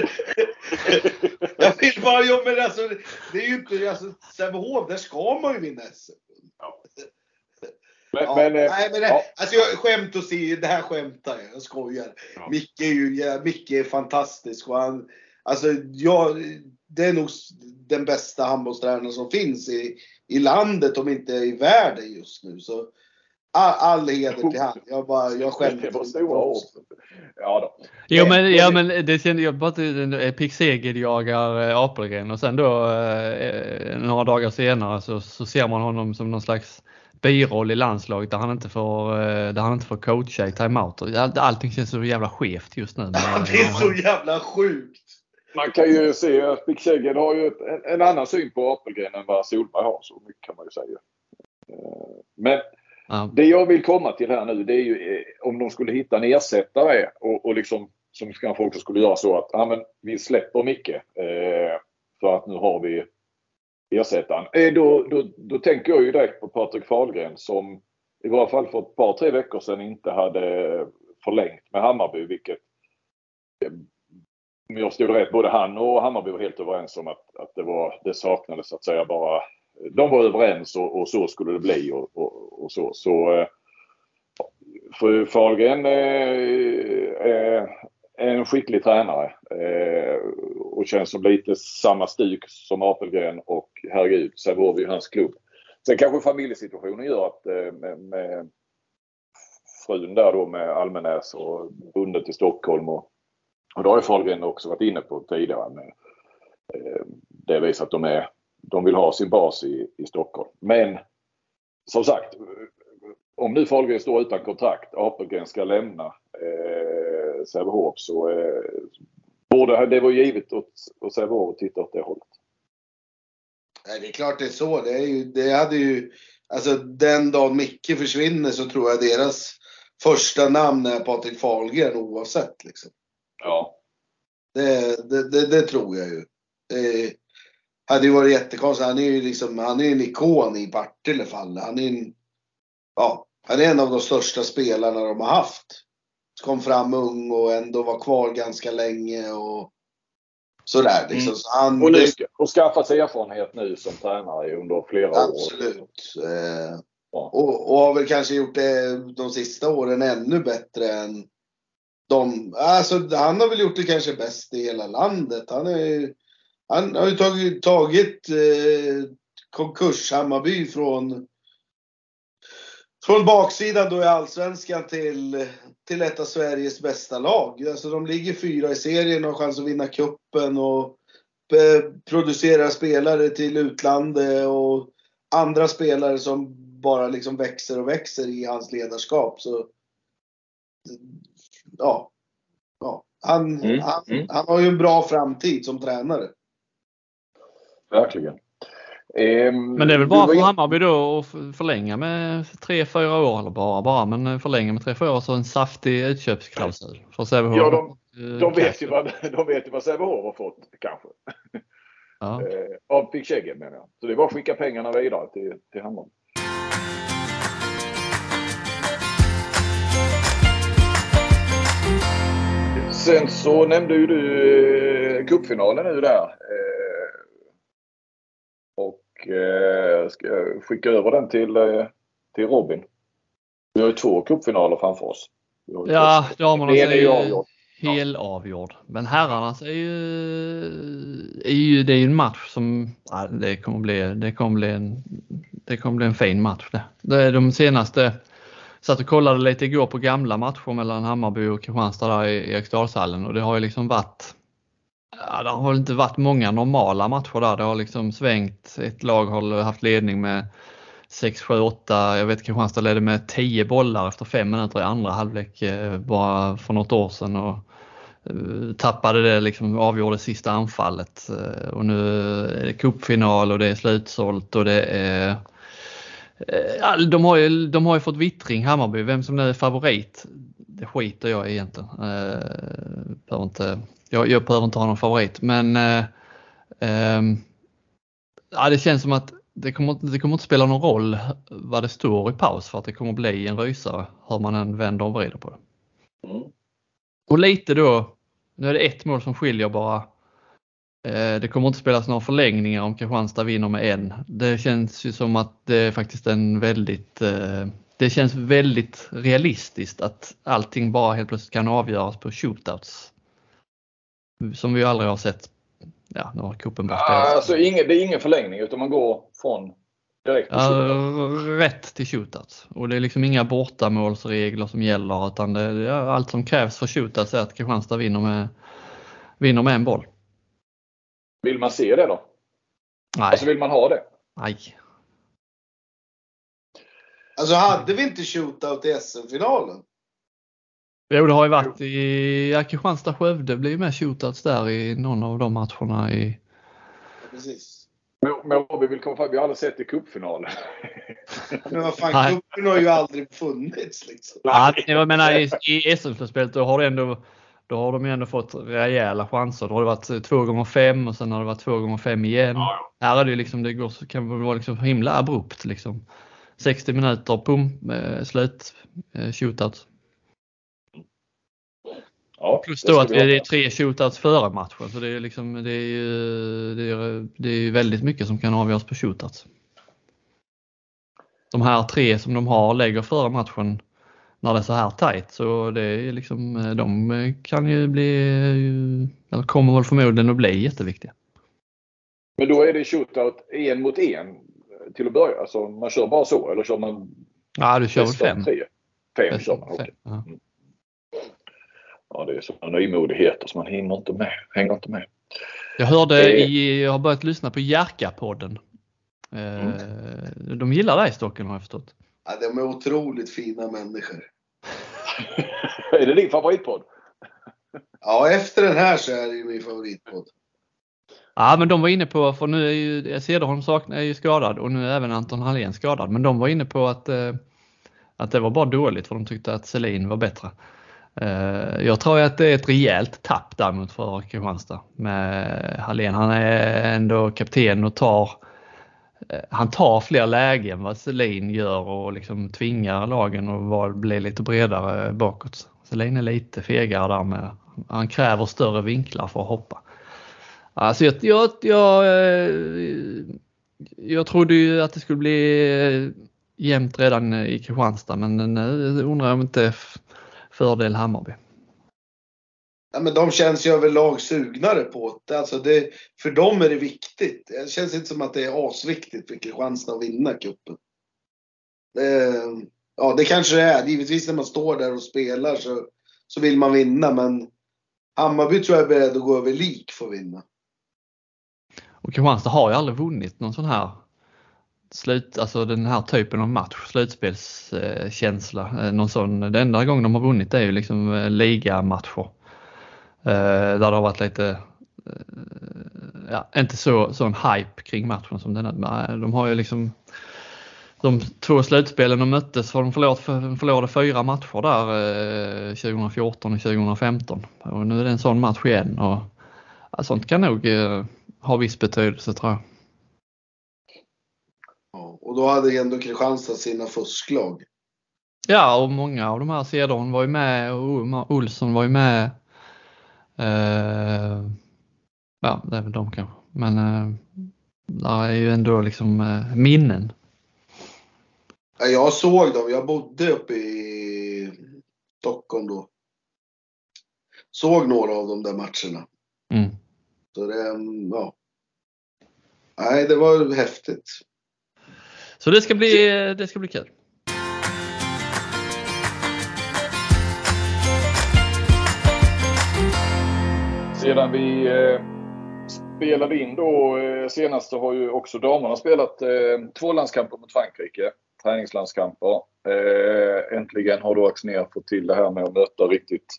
C: jag vill bara, ja, men alltså, det är ju inte, alltså Sävehof, där ska man ju vinna SM. Ja. Men, ja, men, eh, nej, men det, ja. alltså jag skämt åsido, det här skämtar jag, jag skojar. Ja. Micke är ju ja, Micke är fantastisk och han, alltså jag, det är nog den bästa handbollstränaren som finns i, i landet om inte i världen just nu. Så all, all heder till han. Jag bara, jag skämtar. Det var stora ord.
B: Ja då. Jo men, ja, men det kände jag bara att Pick Seged jagar eh, Apelgren och sen då eh, några dagar senare så, så ser man honom som någon slags biroll i landslaget där han inte får, eh, där han inte får coacha i timeout. Allting känns så jävla skevt just nu.
C: det är så jävla sjukt!
A: Man kan ju se att Pick Seged har ju ett, en, en, annan syn på Apelgren än vad Solberg har. Så mycket kan man ju säga. Men Ja. Det jag vill komma till här nu det är ju eh, om de skulle hitta en ersättare och, och liksom som kanske också skulle göra så att ja, men vi släpper Micke eh, för att nu har vi ersättaren. Eh, då, då, då tänker jag ju direkt på Patrik Fahlgren som i varje fall för ett par tre veckor sedan inte hade förlängt med Hammarby vilket eh, om jag stod rätt, både han och Hammarby var helt överens om att, att det, var, det saknades så att säga bara de var överens och, och, så skulle det bli och, och, och så. så eh, Fru Fahlgren är en skicklig tränare och känns som lite samma stuk som Apelgren och herregud, Sävehof är ju hans klubb. Sen kanske familjesituationen gör att eh, med, med frun där då med Almenäs och bunden till Stockholm och, och det har ju Fahlgren också varit inne på tidigare. Med, eh, det visar att de är de vill ha sin bas i, i Stockholm. Men som sagt, om nu Fahlgren står utan kontrakt, Apelgren ska lämna eh, Sävehof så eh, borde det vara givet åt, åt Sävehof att titta åt det hållet.
C: Nej, det är klart det är så. Det, är ju, det hade ju, alltså den dagen Micke försvinner så tror jag deras första namn är Patrik Fahlgren oavsett. Liksom.
A: Ja.
C: Det, det, det, det tror jag ju. Det, hade ju varit jättekonstigt. Han är ju liksom, han är en ikon i Partille fall. Han är en, ja, han är en av de största spelarna de har haft. Kom fram ung och ändå var kvar ganska länge och sådär. Liksom. Mm. Så han,
A: och, nu, och skaffat sig erfarenhet nu som tränare under flera
C: absolut. år. Absolut. Eh, ja. och, och har väl kanske gjort det de sista åren ännu bättre än de. Alltså han har väl gjort det kanske bäst i hela landet. Han är han har ju tagit, tagit eh, konkurs-Hammarby från, från baksidan då i Allsvenskan till, till ett av Sveriges bästa lag. Alltså de ligger fyra i serien och har chans att vinna kuppen och producera spelare till utlandet och andra spelare som bara liksom växer och växer i hans ledarskap. Så, ja, ja. Han, mm, han, mm. han har ju en bra framtid som tränare.
A: Verkligen. Ehm,
B: Men det är väl bara för Hammarby då att förlänga med 3-4 år, eller bara bara, men förlänga med 3-4 år så en saftig utköpsklausul. För Sävehof.
A: Ja, de,
B: Eh,
A: de, vet ju vad, de vet ju vad Sävehof har fått kanske.
B: Ja.
A: Eh, av Pick menar jag. Så det är bara att skicka pengarna vidare till, till Hammarby. Sen så nämnde ju du eh, cupfinalen nu där. Eh, ska jag skicka över den till, eh, till Robin. Vi har ju två cupfinaler framför oss.
B: Ja,
A: först-
B: damernas
A: En är
B: är
A: ju avgjord.
B: helavgjord. Men herrarnas är ju, är ju, det är ju en match som, ja, det kommer bli, det kommer bli en, det kommer bli en fin match det. det är de senaste, satt och kollade lite igår på gamla matcher mellan Hammarby och Kristianstad där i Eriksdalshallen och det har ju liksom varit Ja, det har väl inte varit många normala matcher där. Det har liksom svängt. Ett lag har haft ledning med 6, 7, 8. Jag vet Kristianstad ledde med 10 bollar efter 5 minuter i andra halvlek eh, bara för något år sedan. Och eh, tappade det liksom, avgjorde sista anfallet. Eh, och nu är det cupfinal och det är slutsålt och det är ja, de, har ju, de har ju fått vittring Hammarby, vem som nu är favorit. Det skiter jag i egentligen. Eh, inte, jag, jag behöver inte ha någon favorit men eh, ehm, ja, det känns som att det kommer, det kommer inte spela någon roll vad det står i paus för att det kommer bli en rysare hur man än vänder och vrider på det.
A: Mm.
B: Och lite då, nu är det ett mål som skiljer bara. Eh, Det kommer inte spelas några förlängningar om Kristianstad vinner med en. Det känns ju som att det är faktiskt en väldigt, eh, det känns väldigt realistiskt att allting bara helt plötsligt kan avgöras på shootouts. Som vi aldrig har sett. Ja, har cupen bara
A: Ah. Alltså ingen, det är ingen förlängning utan man går från direkt på
B: Ja,
A: shootout.
B: rätt till shootouts. Och det är liksom inga bortamålsregler som gäller utan det är allt som krävs för shootouts är att Kristianstad vinner med, vinner med en boll.
A: Vill man se det då?
B: Nej,
A: Alltså vill man ha det?
B: nej.
C: Alltså hade vi inte shootout i SM-finalen?
B: Jo, det har ju varit i ja, Kristianstad-Skövde blir ju med shootouts där i någon av de matcherna i
C: Precis.
A: Men, Robin vill komma fram. Vi har aldrig sett i cupfinalen.
C: Men vad fan,
B: Nej.
C: cupen har ju aldrig funnits liksom.
B: Ja, jag menar i, i SM-slutspelet då har, det ändå, då har de ju ändå fått rejäla chanser. Då har det varit två gånger fem och sen har det varit två gånger fem igen. Här är det ju liksom, det går, kan vara liksom himla abrupt liksom. 60 minuter, pum, eh, slut, eh, shootout.
A: Ja,
B: Plus då att
A: vi
B: det är tre shootouts före matchen. Så det är, liksom, det är ju det är, det är väldigt mycket som kan avgöras på shootouts. De här tre som de har lägger före matchen när det är så här tajt så det är liksom, eh, de kan ju bli, eller kommer väl förmodligen att bli jätteviktiga.
A: Men då är det shootout en mot en till att börja. Alltså man kör bara så eller kör man
B: Ja, du kör väl fem?
A: tre? Fem
B: Bäst
A: kör man.
B: fem,
A: okej.
B: ja.
A: Ja, det är sådana nymodigheter så man hinner inte med. Hänger inte med.
B: Jag hörde i, jag har börjat lyssna på Jerka-podden. Eh, De gillar dig Stocken har jag förstått.
C: Ja, de är otroligt fina människor.
A: är det din favoritpodd?
C: Ja, efter den här så är det ju min favoritpodd.
B: Ja men de var inne på, för nu är ju Cederholm saknar- är ju skadad och nu är även Anton Hallén skadad. Men de var inne på att, eh, att det var bara dåligt för de tyckte att Selin var bättre. Eh, jag tror att det är ett rejält tapp däremot för Kristianstad med Hallén. Han är ändå kapten och tar eh, han tar fler lägen vad Selin gör och liksom tvingar lagen att bli lite bredare bakåt. Selin är lite fegare där med, han kräver större vinklar för att hoppa. Alltså jag, jag, jag, eh, jag trodde ju att det skulle bli eh, jämnt redan i Kristianstad men eh, nu undrar jag om inte fördel Hammarby.
C: Ja, men de känns ju överlag sugnare på det. Alltså det. För dem är det viktigt. Det känns inte som att det är asviktigt för Kristianstad att vinna cupen. Eh, ja, det kanske det är. Givetvis när man står där och spelar så, så vill man vinna. Men Hammarby tror jag är beredd att gå över lik för att vinna.
B: Och Kristianstad har ju aldrig vunnit någon sån här slut, alltså den här typen av match, slutspelskänsla. Eh, någon sån, den enda gången de har vunnit är ju liksom eh, ligamatcher. Eh, där det har varit lite ja, inte så sån hype kring matchen som denna. De har ju liksom de två slutspelen de möttes har de förlorat, förlorade fyra matcher där 2014 och 2015. Och nu är det en sån match igen och ja, sånt kan nog ha viss betydelse tror jag.
C: Ja, och då hade ändå Kristianstad sina fusklag.
B: Ja, och många av de här Cedorn var ju med och Olsson var ju med. Uh, ja, det är väl de kanske. Men uh, där är ju ändå liksom uh, minnen.
C: Jag såg dem. Jag bodde uppe i Stockholm då. Såg några av de där matcherna. Mm. Så det, ja. Nej, det var häftigt.
B: Så det ska bli, det ska bli kul.
A: Sedan vi eh, spelade in då eh, senast så har ju också damerna spelat eh, två landskamper mot Frankrike. Träningslandskamper. Eh, äntligen har då Axnér fått till det här med att möta riktigt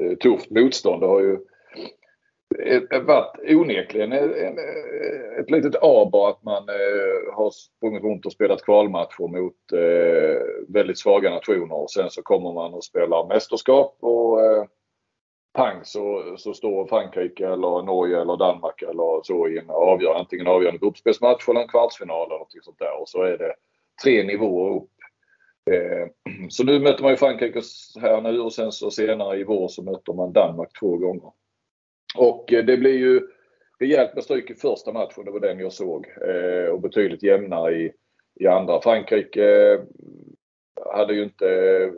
A: eh, tufft motstånd. Det har ju varit onekligen ett litet aber att man eh, har sprungit runt och spelat kvalmatcher mot eh, väldigt svaga nationer och sen så kommer man och spelar mästerskap och eh, pang så, så står Frankrike eller Norge eller Danmark eller så i en avgör, antingen avgörande gruppspelsmatch eller en kvartsfinal eller något sånt där och så är det tre nivåer upp. Eh, så nu möter man ju Frankrike här nu och sen så senare i vår så möter man Danmark två gånger. Och eh, det blir ju rejält med stryk i första matchen, det var den jag såg. Eh, och betydligt jämnare i, i andra. Frankrike eh, hade ju inte eh,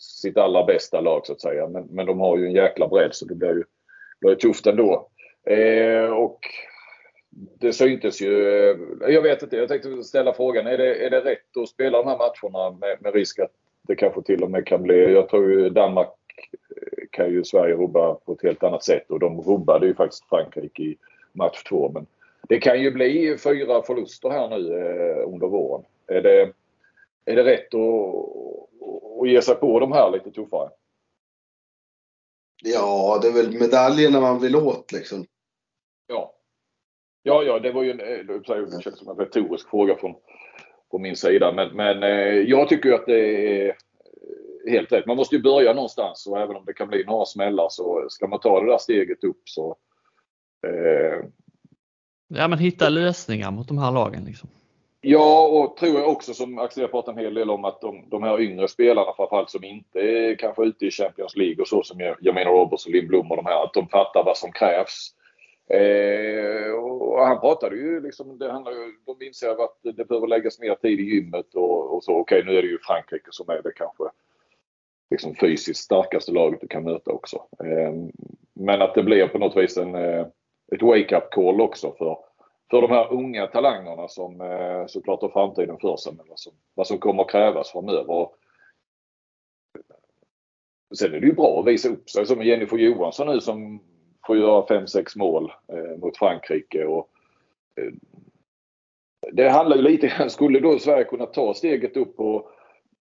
A: sitt allra bästa lag så att säga. Men, men de har ju en jäkla bredd så det blir ju, blir ju tufft ändå. Eh, och det syntes ju. Eh, jag vet inte, jag tänkte ställa frågan. Är det, är det rätt att spela de här matcherna med, med risk att det kanske till och med kan bli, jag tror ju Danmark kan ju Sverige rubba på ett helt annat sätt och de rubbade ju faktiskt Frankrike i match två. Men det kan ju bli fyra förluster här nu eh, under våren. Är det, är det rätt att, att ge sig på de här lite tuffare?
C: Ja, det är väl medaljerna man vill åt liksom.
A: Ja. Ja, ja, det var ju en, eh, det känns som en retorisk fråga från, från min sida. Men, men eh, jag tycker att det är helt rätt. Man måste ju börja någonstans och även om det kan bli några smällar så ska man ta det där steget upp så...
B: Eh, ja men hitta lösningar mot de här lagen liksom.
A: Ja och tror jag också som Axel har pratat en hel del om att de, de här yngre spelarna framförallt som inte är kanske ute i Champions League och så som jag, jag menar Roberts och Lindblom och de här att de fattar vad som krävs. Eh, och han pratade ju liksom, det handlar ju, de inser att det behöver läggas mer tid i gymmet och, och så. Okej nu är det ju Frankrike som är det kanske liksom fysiskt starkaste laget du kan möta också. Ehm, men att det blir på något vis en, eh, ett wake-up call också för, för de här unga talangerna som eh, såklart har framtiden för sig men vad som, vad som kommer att krävas framöver. Sen är det ju bra att visa upp sig som Jennifer Johansson nu som får göra 5-6 mål eh, mot Frankrike. Och, det handlar ju lite grann, skulle då Sverige kunna ta steget upp och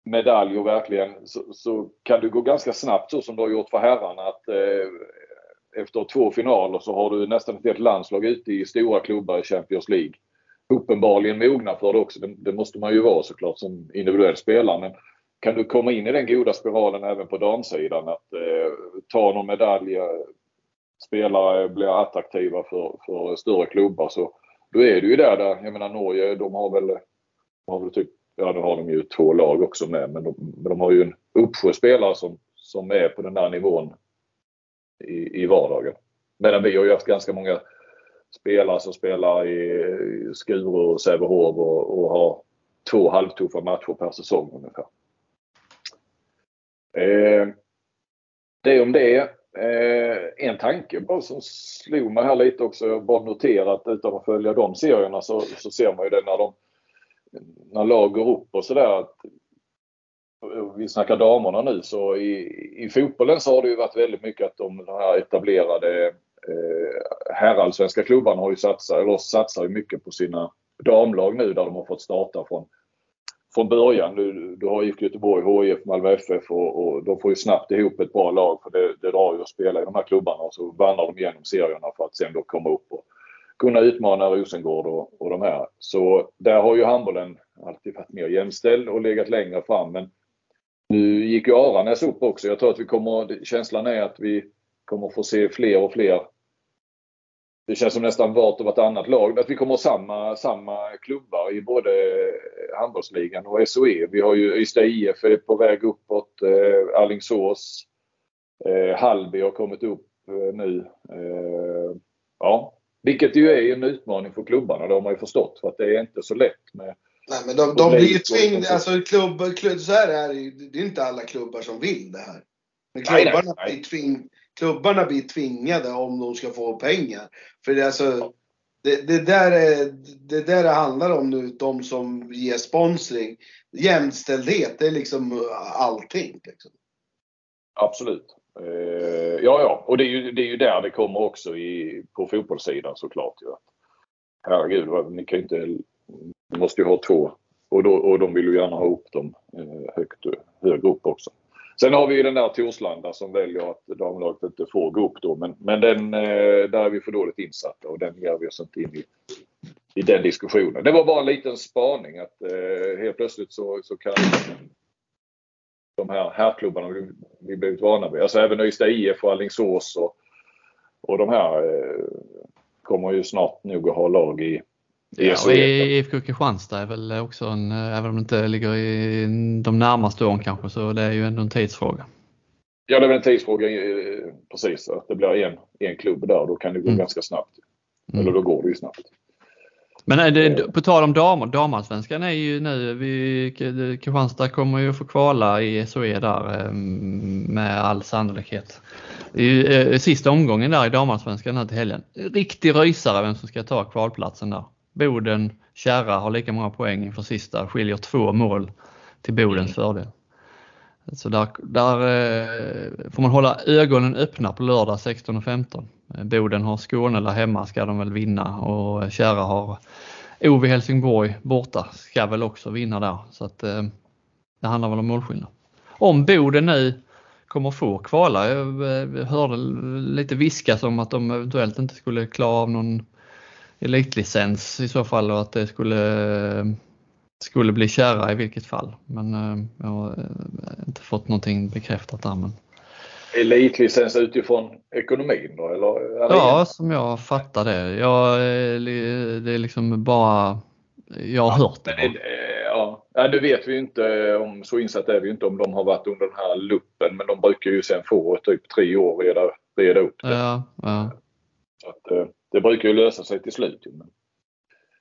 A: medalj verkligen så, så, kan du gå ganska snabbt så som du har gjort för herrarna att eh, efter två finaler så har du nästan ett helt landslag ute i stora klubbar i Champions League. Uppenbarligen mogna för det också. Det, det måste man ju vara såklart som individuell spelare. Men kan du komma in i den goda spiralen även på damsidan att eh, ta någon medalj, eh, spelare blir attraktiva för, för större klubbar så då är du ju där, där jag menar Norge de har väl, har väl typ ja nu har de ju två lag också med men de, men de har ju en uppsjö spelare som, som är på den där nivån i, i vardagen. Medan vi har ju haft ganska många spelare som spelar i Skuru och Sävehof och, och har två halvtuffa matcher per säsong ungefär. Eh, det om det. Eh, en tanke bara som slog mig här lite också. Jag bara noterat utan att följa de serierna så, så ser man ju det när de när lag går upp och sådär. Vi snackar damerna nu så i, i fotbollen så har det ju varit väldigt mycket att de, de här etablerade eh, herrallsvenska klubbarna har ju satsat, eller satsar ju mycket på sina damlag nu där de har fått starta från, från början. Du, du har IFK Göteborg, HIF, Malmö FF och, och de får ju snabbt ihop ett bra lag för det, det drar ju att spela i de här klubbarna och så vandrar de igenom serierna för att sen då komma upp och kunna utmana Rosengård och, och de här. Så där har ju handbollen alltid varit mer jämställd och legat längre fram. Men nu gick ju Aranäs upp också. Jag tror att vi kommer, känslan är att vi kommer få se fler och fler det känns som nästan vart och vartannat lag. Att vi kommer ha samma, samma klubbar i både handbollsligan och SOE. Vi har ju Ystad IF är på väg uppåt. Eh, Alingsås. Eh, Hallby har kommit upp eh, nu. Eh, ja, vilket ju är en utmaning för klubbarna. Det har man ju förstått. För att det är inte så lätt med
C: Nej, men de, de blir ju tvingade. Alltså klubb, klubb, så här är det Det är inte alla klubbar som vill det här. Men klubbarna nej, nej, nej. blir tving, klubbarna blir tvingade om de ska få pengar. För det, alltså, det, det, där är, det där det handlar om nu, de som ger sponsring. Jämställdhet, det är liksom allting. Liksom.
A: Absolut. Eh, ja, ja, och det är, ju, det är ju där det kommer också i, på fotbollssidan såklart. Ju. Herregud, ni kan ju inte... Ni måste ju ha två. Och, då, och de vill ju gärna ha upp dem eh, högt, högre upp också. Sen har vi ju den där Torslanda som väljer att damlaget inte får gå upp då. Men, men den, eh, där är vi för dåligt insatta och den ger vi oss inte in i, i den diskussionen. Det var bara en liten spaning att eh, helt plötsligt så, så kan de här herrklubbarna vi, vi blivit vana vid. Alltså även Ystad IF och Alingsås och, och de här eh, kommer ju snart nog att ha lag i
B: Ja, och IFK Kristianstad är väl också en, eh, även om det inte ligger i de närmaste åren kanske, så det är ju ändå en tidsfråga.
A: Ja, det är väl en tidsfråga eh, precis. Att det blir en, en klubb där, då kan det gå mm. ganska snabbt. Mm. Eller då går det ju snabbt.
B: Men det, eh. på tal om damer, damallsvenskan är ju nu, vi, Kristianstad kommer ju få kvala i SOE där med all sannolikhet. Är ju sista omgången där i damallsvenskan här till helgen. Riktig rysare vem som ska ta kvalplatsen där. Boden, Kärra har lika många poäng inför sista, skiljer två mål till Bodens mm. fördel. Så där, där eh, får man hålla ögonen öppna på lördag 16.15. Eh, Boden har Skåne eller hemma ska de väl vinna och eh, Kärra har OV Helsingborg borta, ska väl också vinna där. Så att det handlar väl om målskillnad. Om Boden nu kommer få kvala, jag hörde lite viskas om att de eventuellt inte skulle klara av någon elitlicens i så fall och att det skulle, skulle bli kära i vilket fall. Men eh, jag har eh, inte fått någonting bekräftat där. Men...
A: Elitlicens utifrån ekonomin då? Eller?
B: Ja, som jag fattar det. Jag, eh, det är liksom bara, jag har ja, hört det.
A: Ja, ja, det vet vi inte om, så insatt är vi inte om de har varit under den här luppen men de brukar ju sen få typ tre år reda, reda upp det.
B: Ja, ja.
A: Så att, det brukar ju lösa sig till slut. Men...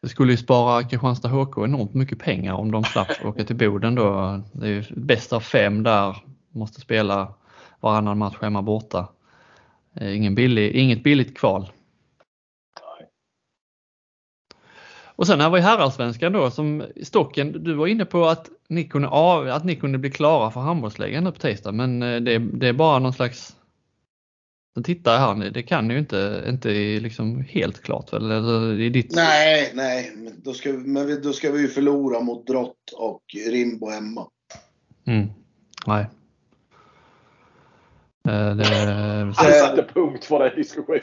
B: Det skulle ju spara Kristianstad HK enormt mycket pengar om de slapp åka till Boden då. Det är ju bäst av fem där, måste spela varannan match hemma borta. Ingen billig, inget billigt kval. Och sen här var ju herrallsvenskan då som Stocken, du var inne på att ni kunde, att ni kunde bli klara för handbollsligan nu på tisdag men eh, det, det är bara någon slags så tittar nu, det kan ju inte, inte liksom helt klart väl? Eller i ditt...
C: Nej, nej, då ska, men då ska vi ju förlora mot Drott och Rimbo hemma.
B: Mm. Nej.
A: Eh, det, det... Han satte punkt för den diskussionen.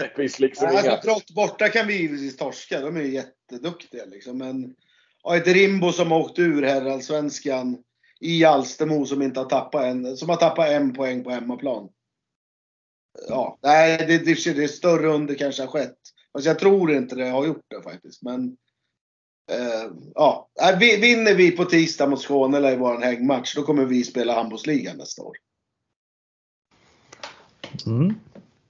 C: det finns liksom nej, inga... alltså, Drott borta kan vi givetvis torska, de är ju jätteduktiga liksom. Men ja, ett Rimbo som har åkt ur herrallsvenskan i Alstermo som inte har tappat en, som har tappat en poäng på hemmaplan. Ja, nej, det, det, det är större under kanske har skett. Fast jag tror inte det har gjort det faktiskt. Men eh, ja, vinner vi på tisdag mot Skåne eller i vår hängmatch, då kommer vi spela handbollsligan nästa år.
B: Mm.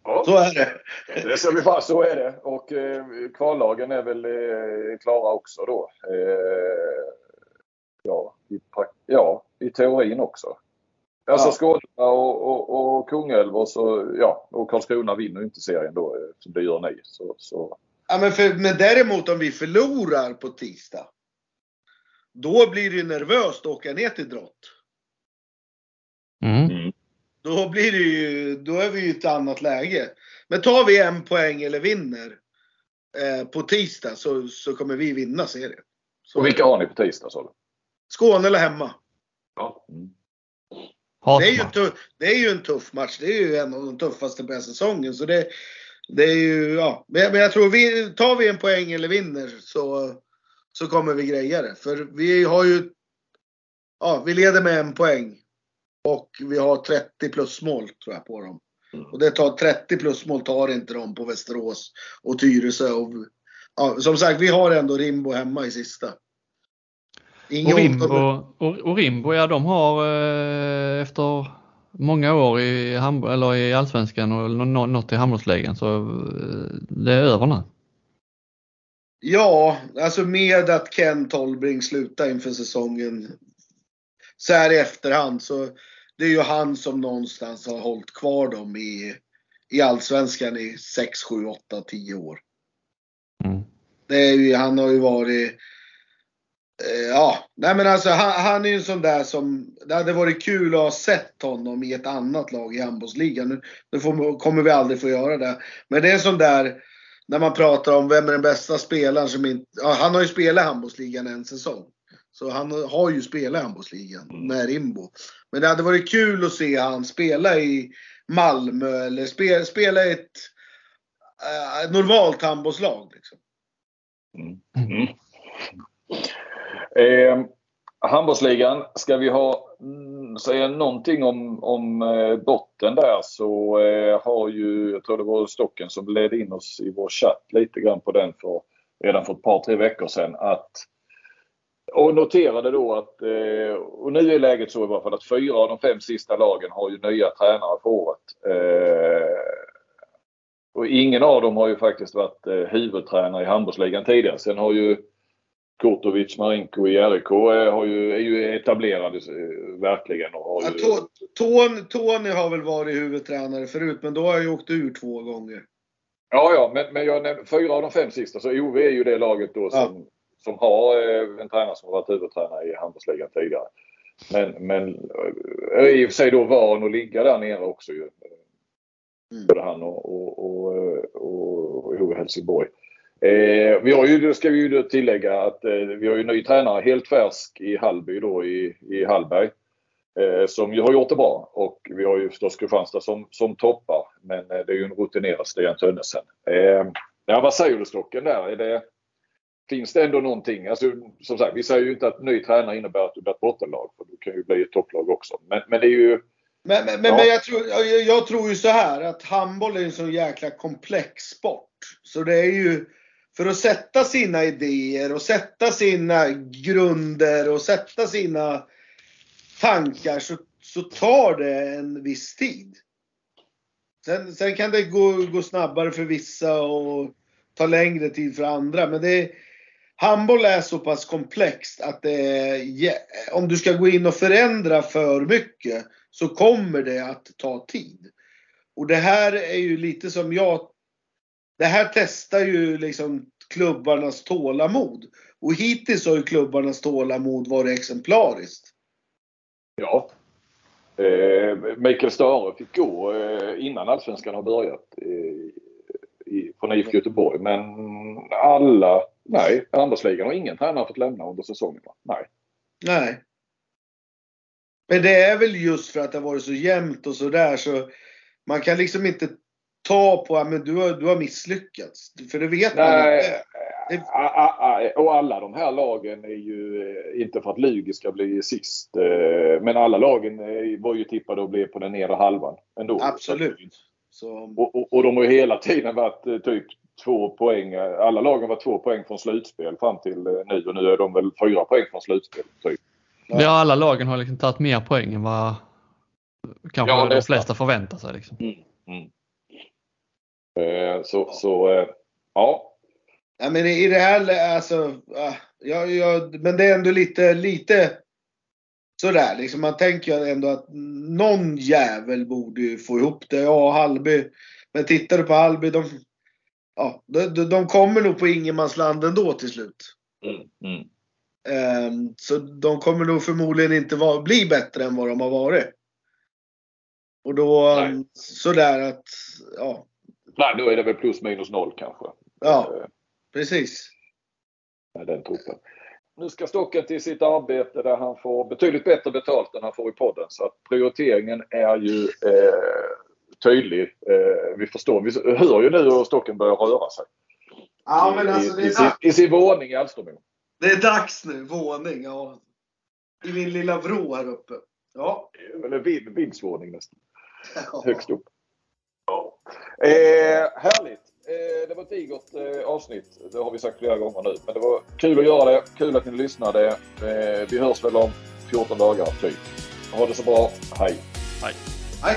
A: Ja,
C: så är det.
A: Det ska vi fast, så är det. Och eh, kvallagen är väl eh, klara också då. Eh, ja, i, ja, i teorin också. Alltså ja. Skåne och, och, och Kungälv och, så, ja, och Karlskrona vinner inte serien då eh, som det gör ni. Så, så.
C: Ja, men, för, men däremot om vi förlorar på tisdag. Då blir det ju nervöst att åka ner till Drott.
B: Mm. mm.
C: Då blir det ju, då är vi i ett annat läge. Men tar vi en poäng eller vinner eh, på tisdag så, så kommer vi vinna serien.
A: Och vilka har ni på tisdag sa du?
C: Skåne eller hemma.
A: Ja. Mm.
C: Det är, ju en tuff, det är ju en tuff match. Det är ju en av de tuffaste på säsongen. Så det, det är ju, ja. Men, men jag tror vi, tar vi en poäng eller vinner så, så kommer vi greja det. För vi har ju, ja, vi leder med en poäng. Och vi har 30 plus mål tror jag på dem. Och det tar 30 plus mål tar inte de på Västerås och Tyresö. Och, ja, som sagt, vi har ändå Rimbo hemma i sista.
B: Ingen och, Rimbo, och, och, Rimbo, ja de har eh, efter många år i, eller i Allsvenskan och nått i handbollsligan så eh, det är över nu.
C: Ja, alltså med att Ken Tolbring slutar inför säsongen så här i efterhand så det är ju han som någonstans har hållit kvar dem i, i Allsvenskan i 6, 7, 8, 10 år. Mm. Det är ju, han har ju varit Ja, nej men alltså han, han är ju en sån där som, det hade varit kul att ha sett honom i ett annat lag i handbollsligan. Nu, nu får, kommer vi aldrig få göra det. Men det är en sån där, när man pratar om vem är den bästa spelaren som inte, ja, han har ju spelat i handbollsligan en säsong. Så han har ju spelat i handbollsligan mm. med Rimbo. Men det hade varit kul att se han spela i Malmö eller spela, spela i ett uh, normalt handbollslag. Liksom.
A: Mm. Mm. Eh, handbollsligan, ska vi ha, mm, säga någonting om, om eh, botten där så eh, har ju, jag tror det var Stocken som ledde in oss i vår chatt lite grann på den för redan för ett par tre veckor sedan att och noterade då att, eh, och nu är läget så i varje fall att fyra av de fem sista lagen har ju nya tränare för året. Eh, och ingen av dem har ju faktiskt varit eh, huvudtränare i handbollsligan tidigare. Sen har ju Kurtovic, Marinko i RIK har ju, är ju etablerade verkligen. Och har
C: ju... ja, Tony har väl varit huvudtränare förut men då har jag ju åkt ur två gånger.
A: Ja, ja, men, men jag nämnde fyra av de fem sista så OV är ju det laget då som, ja som har eh, en tränare som har varit huvudtränare i handbollsligan tidigare. Men, men eh, i och för sig då van att ligga där nere också ju. Mm. Både han och, och, och, och, och Helsingborg. Eh, vi har ju, ska vi ju tillägga att eh, vi har ju ny tränare, helt färsk i Hallby då i, i Hallberg. Eh, som ju har gjort det bra och vi har ju förstås Kristianstad som, som toppar. Men eh, det är ju en rutinerad Stian Tönnesen. Eh, ja, vad säger du Stocken där? Är det, finns det ändå någonting. Alltså, som sagt, vi säger ju inte att ny tränare innebär att du blir ett bottenlag. För du kan ju bli ett topplag också. Men, men det är ju...
C: Men, men, ja. men jag, tror, jag, jag, tror ju så här att handboll är en så jäkla komplex sport. Så det är ju för att sätta sina idéer och sätta sina grunder och sätta sina tankar så, så tar det en viss tid. Sen, sen kan det gå, gå snabbare för vissa och ta längre tid för andra. Men det, handboll är så pass komplext att det, om du ska gå in och förändra för mycket så kommer det att ta tid. Och det här är ju lite som jag, det här testar ju liksom klubbarnas tålamod. Och hittills har ju klubbarnas tålamod varit exemplariskt.
A: Ja. Eh, Mikael Stare fick gå eh, innan Allsvenskan har börjat eh, i, från IFK Göteborg. Men alla Nej, handbollsligan har ingen tränare fått lämna under säsongen. Nej.
C: Nej. Men det är väl just för att det har varit så jämnt och sådär så man kan liksom inte ta på att du har, du har misslyckats. För det vet Nej. man inte.
A: Det... Och alla de här lagen är ju eh, inte för att Lugi ska bli sist. Eh, men alla lagen var ju tippade att bli på den nedre halvan ändå.
C: Absolut.
A: Så... Och, och, och, de har ju hela tiden varit eh, typ två poäng. Alla lagen var två poäng från slutspel fram till eh, nu och nu är de väl fyra poäng från slutspel. Typ.
B: Ja, alla lagen har liksom tagit mer poäng än vad kanske ja, de flesta förväntar sig. Liksom. Mm, mm.
A: Eh, så, så eh, ja.
C: Ja, men i det här, alltså, ja, ja, men det är ändå lite, lite sådär liksom. Man tänker ändå att någon jävel borde ju få ihop det. Ja, Hallby. Men tittar du på Hallby, de ja, de, de kommer nog på ingenmansland ändå till slut. Mm, mm. Um, så de kommer nog förmodligen inte vara, bli bättre än vad de har varit. Och då Nej. sådär att, ja.
A: Nej, då är det väl plus minus noll kanske.
C: Ja, uh, precis.
A: Med den truppen. nu ska Stocken till sitt arbete där han får betydligt bättre betalt än han får i podden. Så att prioriteringen är ju eh, tydlig. Eh, vi förstår, vi hör ju nu hur Stocken börjar röra sig.
C: Ja, men alltså, det är
A: I, i, sin, I sin våning i Alstermo.
C: Det är dags nu, våning. Ja. I min lilla vrå här uppe. Ja.
A: Eller vind, vindsvåning nästan. Ja. Högst upp. Ja. Eh, härligt. Eh, det var ett digert eh, avsnitt. Det har vi sagt flera gånger nu. Men det var kul att göra det. Kul att ni lyssnade. Eh, vi hörs väl om 14 dagar typ. Ha det så bra. Hej.
B: Hej.
C: Hej.